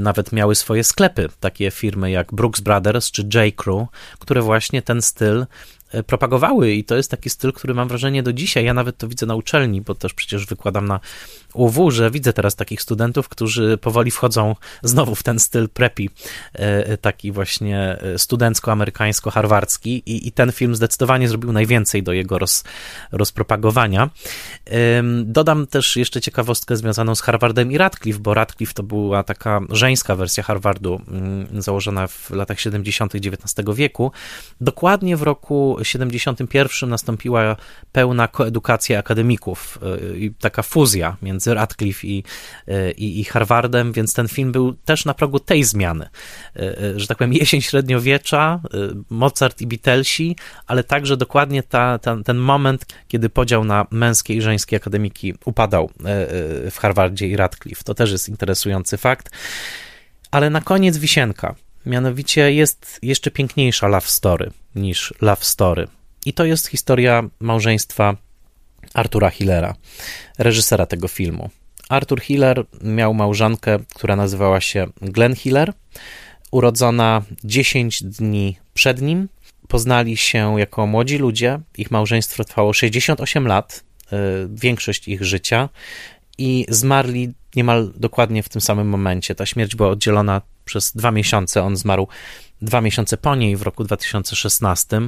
Speaker 1: nawet miały swoje sklepy, takie firmy jak Brooks Brothers czy J. Crew, które właśnie ten styl E, propagowały i to jest taki styl, który mam wrażenie do dzisiaj, ja nawet to widzę na uczelni, bo też przecież wykładam na UW, że widzę teraz takich studentów, którzy powoli wchodzą znowu w ten styl preppy, e, taki właśnie e, studencko-amerykańsko-harwardzki i, i ten film zdecydowanie zrobił najwięcej do jego roz, rozpropagowania. Dodam też jeszcze ciekawostkę związaną z Harvardem i Radcliffe, bo Radcliffe to była taka żeńska wersja Harvardu mm, założona w latach 70. XIX wieku. Dokładnie w roku 71 nastąpiła pełna koedukacja akademików i taka fuzja między Radcliffe i, i, i Harvardem, więc ten film był też na progu tej zmiany, y, że tak powiem jesień średniowiecza, Mozart i Beatlesi, ale także dokładnie ta, ta, ten moment, kiedy podział na męskie i żeńskie akademiki upadał w Harvardzie i Radcliffe. To też jest interesujący fakt. Ale na koniec wisienka. Mianowicie jest jeszcze piękniejsza love story niż love story. I to jest historia małżeństwa Artura Hillera, reżysera tego filmu. Arthur Hiller miał małżonkę, która nazywała się Glenn Hiller, urodzona 10 dni przed nim. Poznali się jako młodzi ludzie. Ich małżeństwo trwało 68 lat, y, większość ich życia, i zmarli niemal dokładnie w tym samym momencie. Ta śmierć była oddzielona przez dwa miesiące. On zmarł dwa miesiące po niej w roku 2016.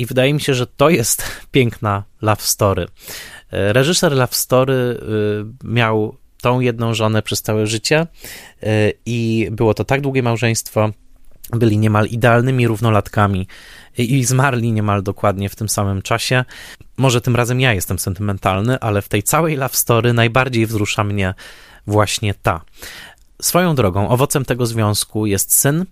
Speaker 1: I wydaje mi się, że to jest piękna love story. E, reżyser love story e, miał tą jedną żonę przez całe życie e, i było to tak długie małżeństwo, byli niemal idealnymi równolatkami i zmarli niemal dokładnie w tym samym czasie. Może tym razem ja jestem sentymentalny, ale w tej całej love story najbardziej wzrusza mnie właśnie ta. Swoją drogą, owocem tego związku jest syn,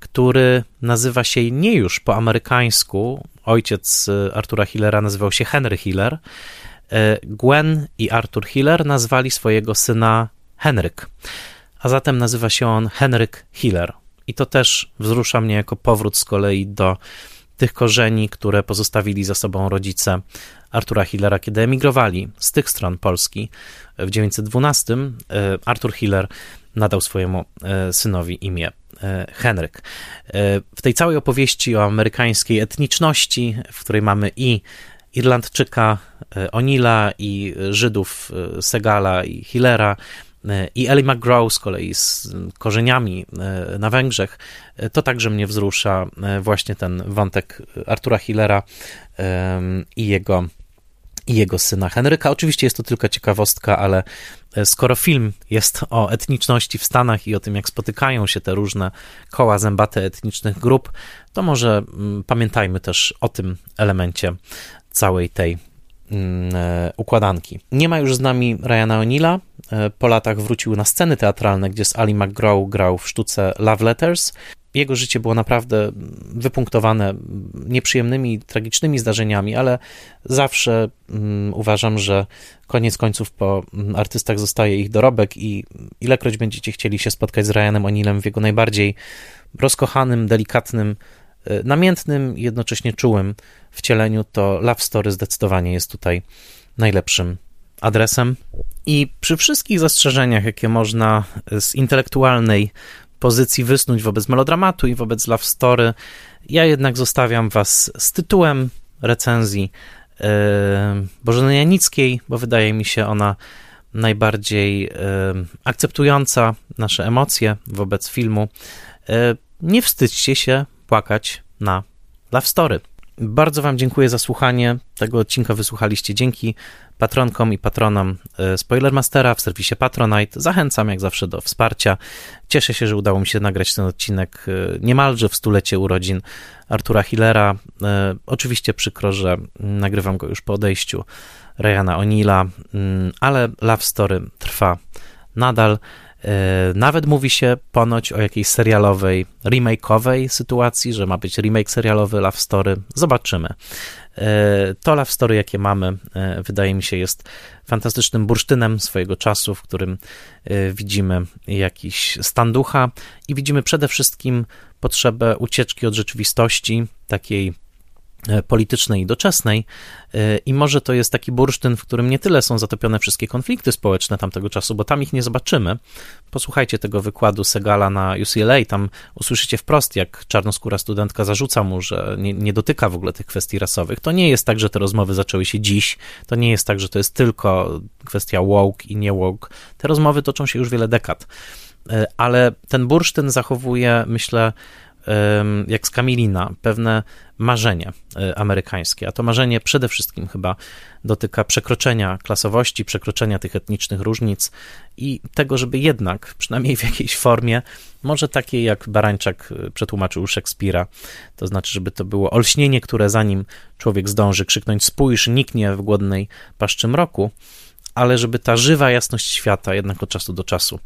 Speaker 1: który nazywa się nie już po amerykańsku, ojciec y, Artura Hillera nazywał się Henry Hiller. Y, Gwen i Arthur Hiller nazwali swojego syna Henryk, a zatem nazywa się on Henryk Hiller. I to też wzrusza mnie jako powrót z kolei do tych korzeni, które pozostawili za sobą rodzice Artura Hillera, kiedy emigrowali z tych stron Polski w 1912. Y, Arthur Hiller nadał swojemu synowi imię Henryk. E, w tej całej opowieści o amerykańskiej etniczności, w której mamy i Irlandczyka Onila, i Żydów Segala i Hillera, i Ellie McGraw z kolei z korzeniami na Węgrzech, to także mnie wzrusza właśnie ten wątek Artura Hillera i jego i jego syna Henryka. Oczywiście jest to tylko ciekawostka, ale e, skoro film jest o etniczności w Stanach i o tym, jak spotykają się te różne koła zębate etnicznych grup, to może mm, pamiętajmy też o tym elemencie całej tej mm, e, układanki. Nie ma już z nami Ryana O'Neilla. E, po latach wrócił na sceny teatralne, gdzie z Ali McGraw grał w sztuce Love Letters. Jego życie było naprawdę wypunktowane nieprzyjemnymi, tragicznymi zdarzeniami, ale zawsze um, uważam, że koniec końców po um, artystach zostaje ich dorobek i ilekroć będziecie chcieli się spotkać z Ryanem O'Neillem w jego najbardziej rozkochanym, delikatnym, y, namiętnym jednocześnie czułym wcieleniu, to Love Story zdecydowanie jest tutaj najlepszym adresem. I przy wszystkich zastrzeżeniach, jakie można z intelektualnej pozycji wysnuć wobec melodramatu i wobec love story. Ja jednak zostawiam was z tytułem recenzji yy, Bożeny Janickiej, bo wydaje mi się ona najbardziej yy, akceptująca nasze emocje wobec filmu. Yy, nie wstydźcie się płakać na love story. Bardzo Wam dziękuję za słuchanie. Tego odcinka wysłuchaliście dzięki patronkom i patronom e, Spoilermastera w serwisie Patronite. Zachęcam jak zawsze do wsparcia. Cieszę się, że udało mi się nagrać ten odcinek e, niemalże w stulecie urodzin Artura Hillera. E, oczywiście przykro, że nagrywam go już po odejściu Ryana O'Neilla, mm, ale Love Story trwa nadal. Nawet mówi się ponoć o jakiejś serialowej, remake'owej sytuacji, że ma być remake serialowy Love Story. Zobaczymy. E, to love story, jakie mamy, e, wydaje mi się, jest fantastycznym bursztynem swojego czasu, w którym e, widzimy jakiś stan ducha i widzimy przede wszystkim potrzebę ucieczki od rzeczywistości, takiej E, politycznej i doczesnej e, i może to jest taki bursztyn, w którym nie tyle są zatopione wszystkie konflikty społeczne tamtego czasu, bo tam ich nie zobaczymy. Posłuchajcie tego wykładu Segala na UCLA, tam usłyszycie wprost, jak czarnoskóra studentka zarzuca mu, że nie, nie dotyka w ogóle tych kwestii rasowych. To nie jest tak, że te rozmowy zaczęły się dziś, to nie jest tak, że to jest tylko kwestia woke i nie woke. Te rozmowy toczą się już wiele dekad, e, ale ten bursztyn zachowuje, myślę, jak z Kamilina, pewne marzenie e, amerykańskie, a to marzenie przede wszystkim chyba dotyka przekroczenia klasowości, przekroczenia tych etnicznych różnic i tego, żeby jednak, przynajmniej w jakiejś formie, może takiej jak Barańczak e, przetłumaczył Szekspira, to znaczy, żeby to było olśnienie, które zanim człowiek zdąży krzyknąć spójrz, niknie w głodnej paszczy mroku, ale żeby ta żywa jasność świata jednak od czasu do czasu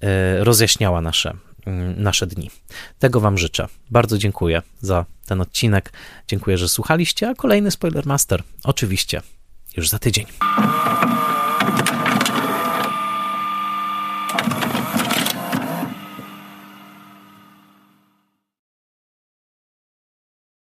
Speaker 1: e, rozjaśniała nasze nasze dni. Tego Wam życzę. Bardzo dziękuję za ten odcinek. Dziękuję, że słuchaliście, a kolejny Spoiler Master oczywiście już za tydzień.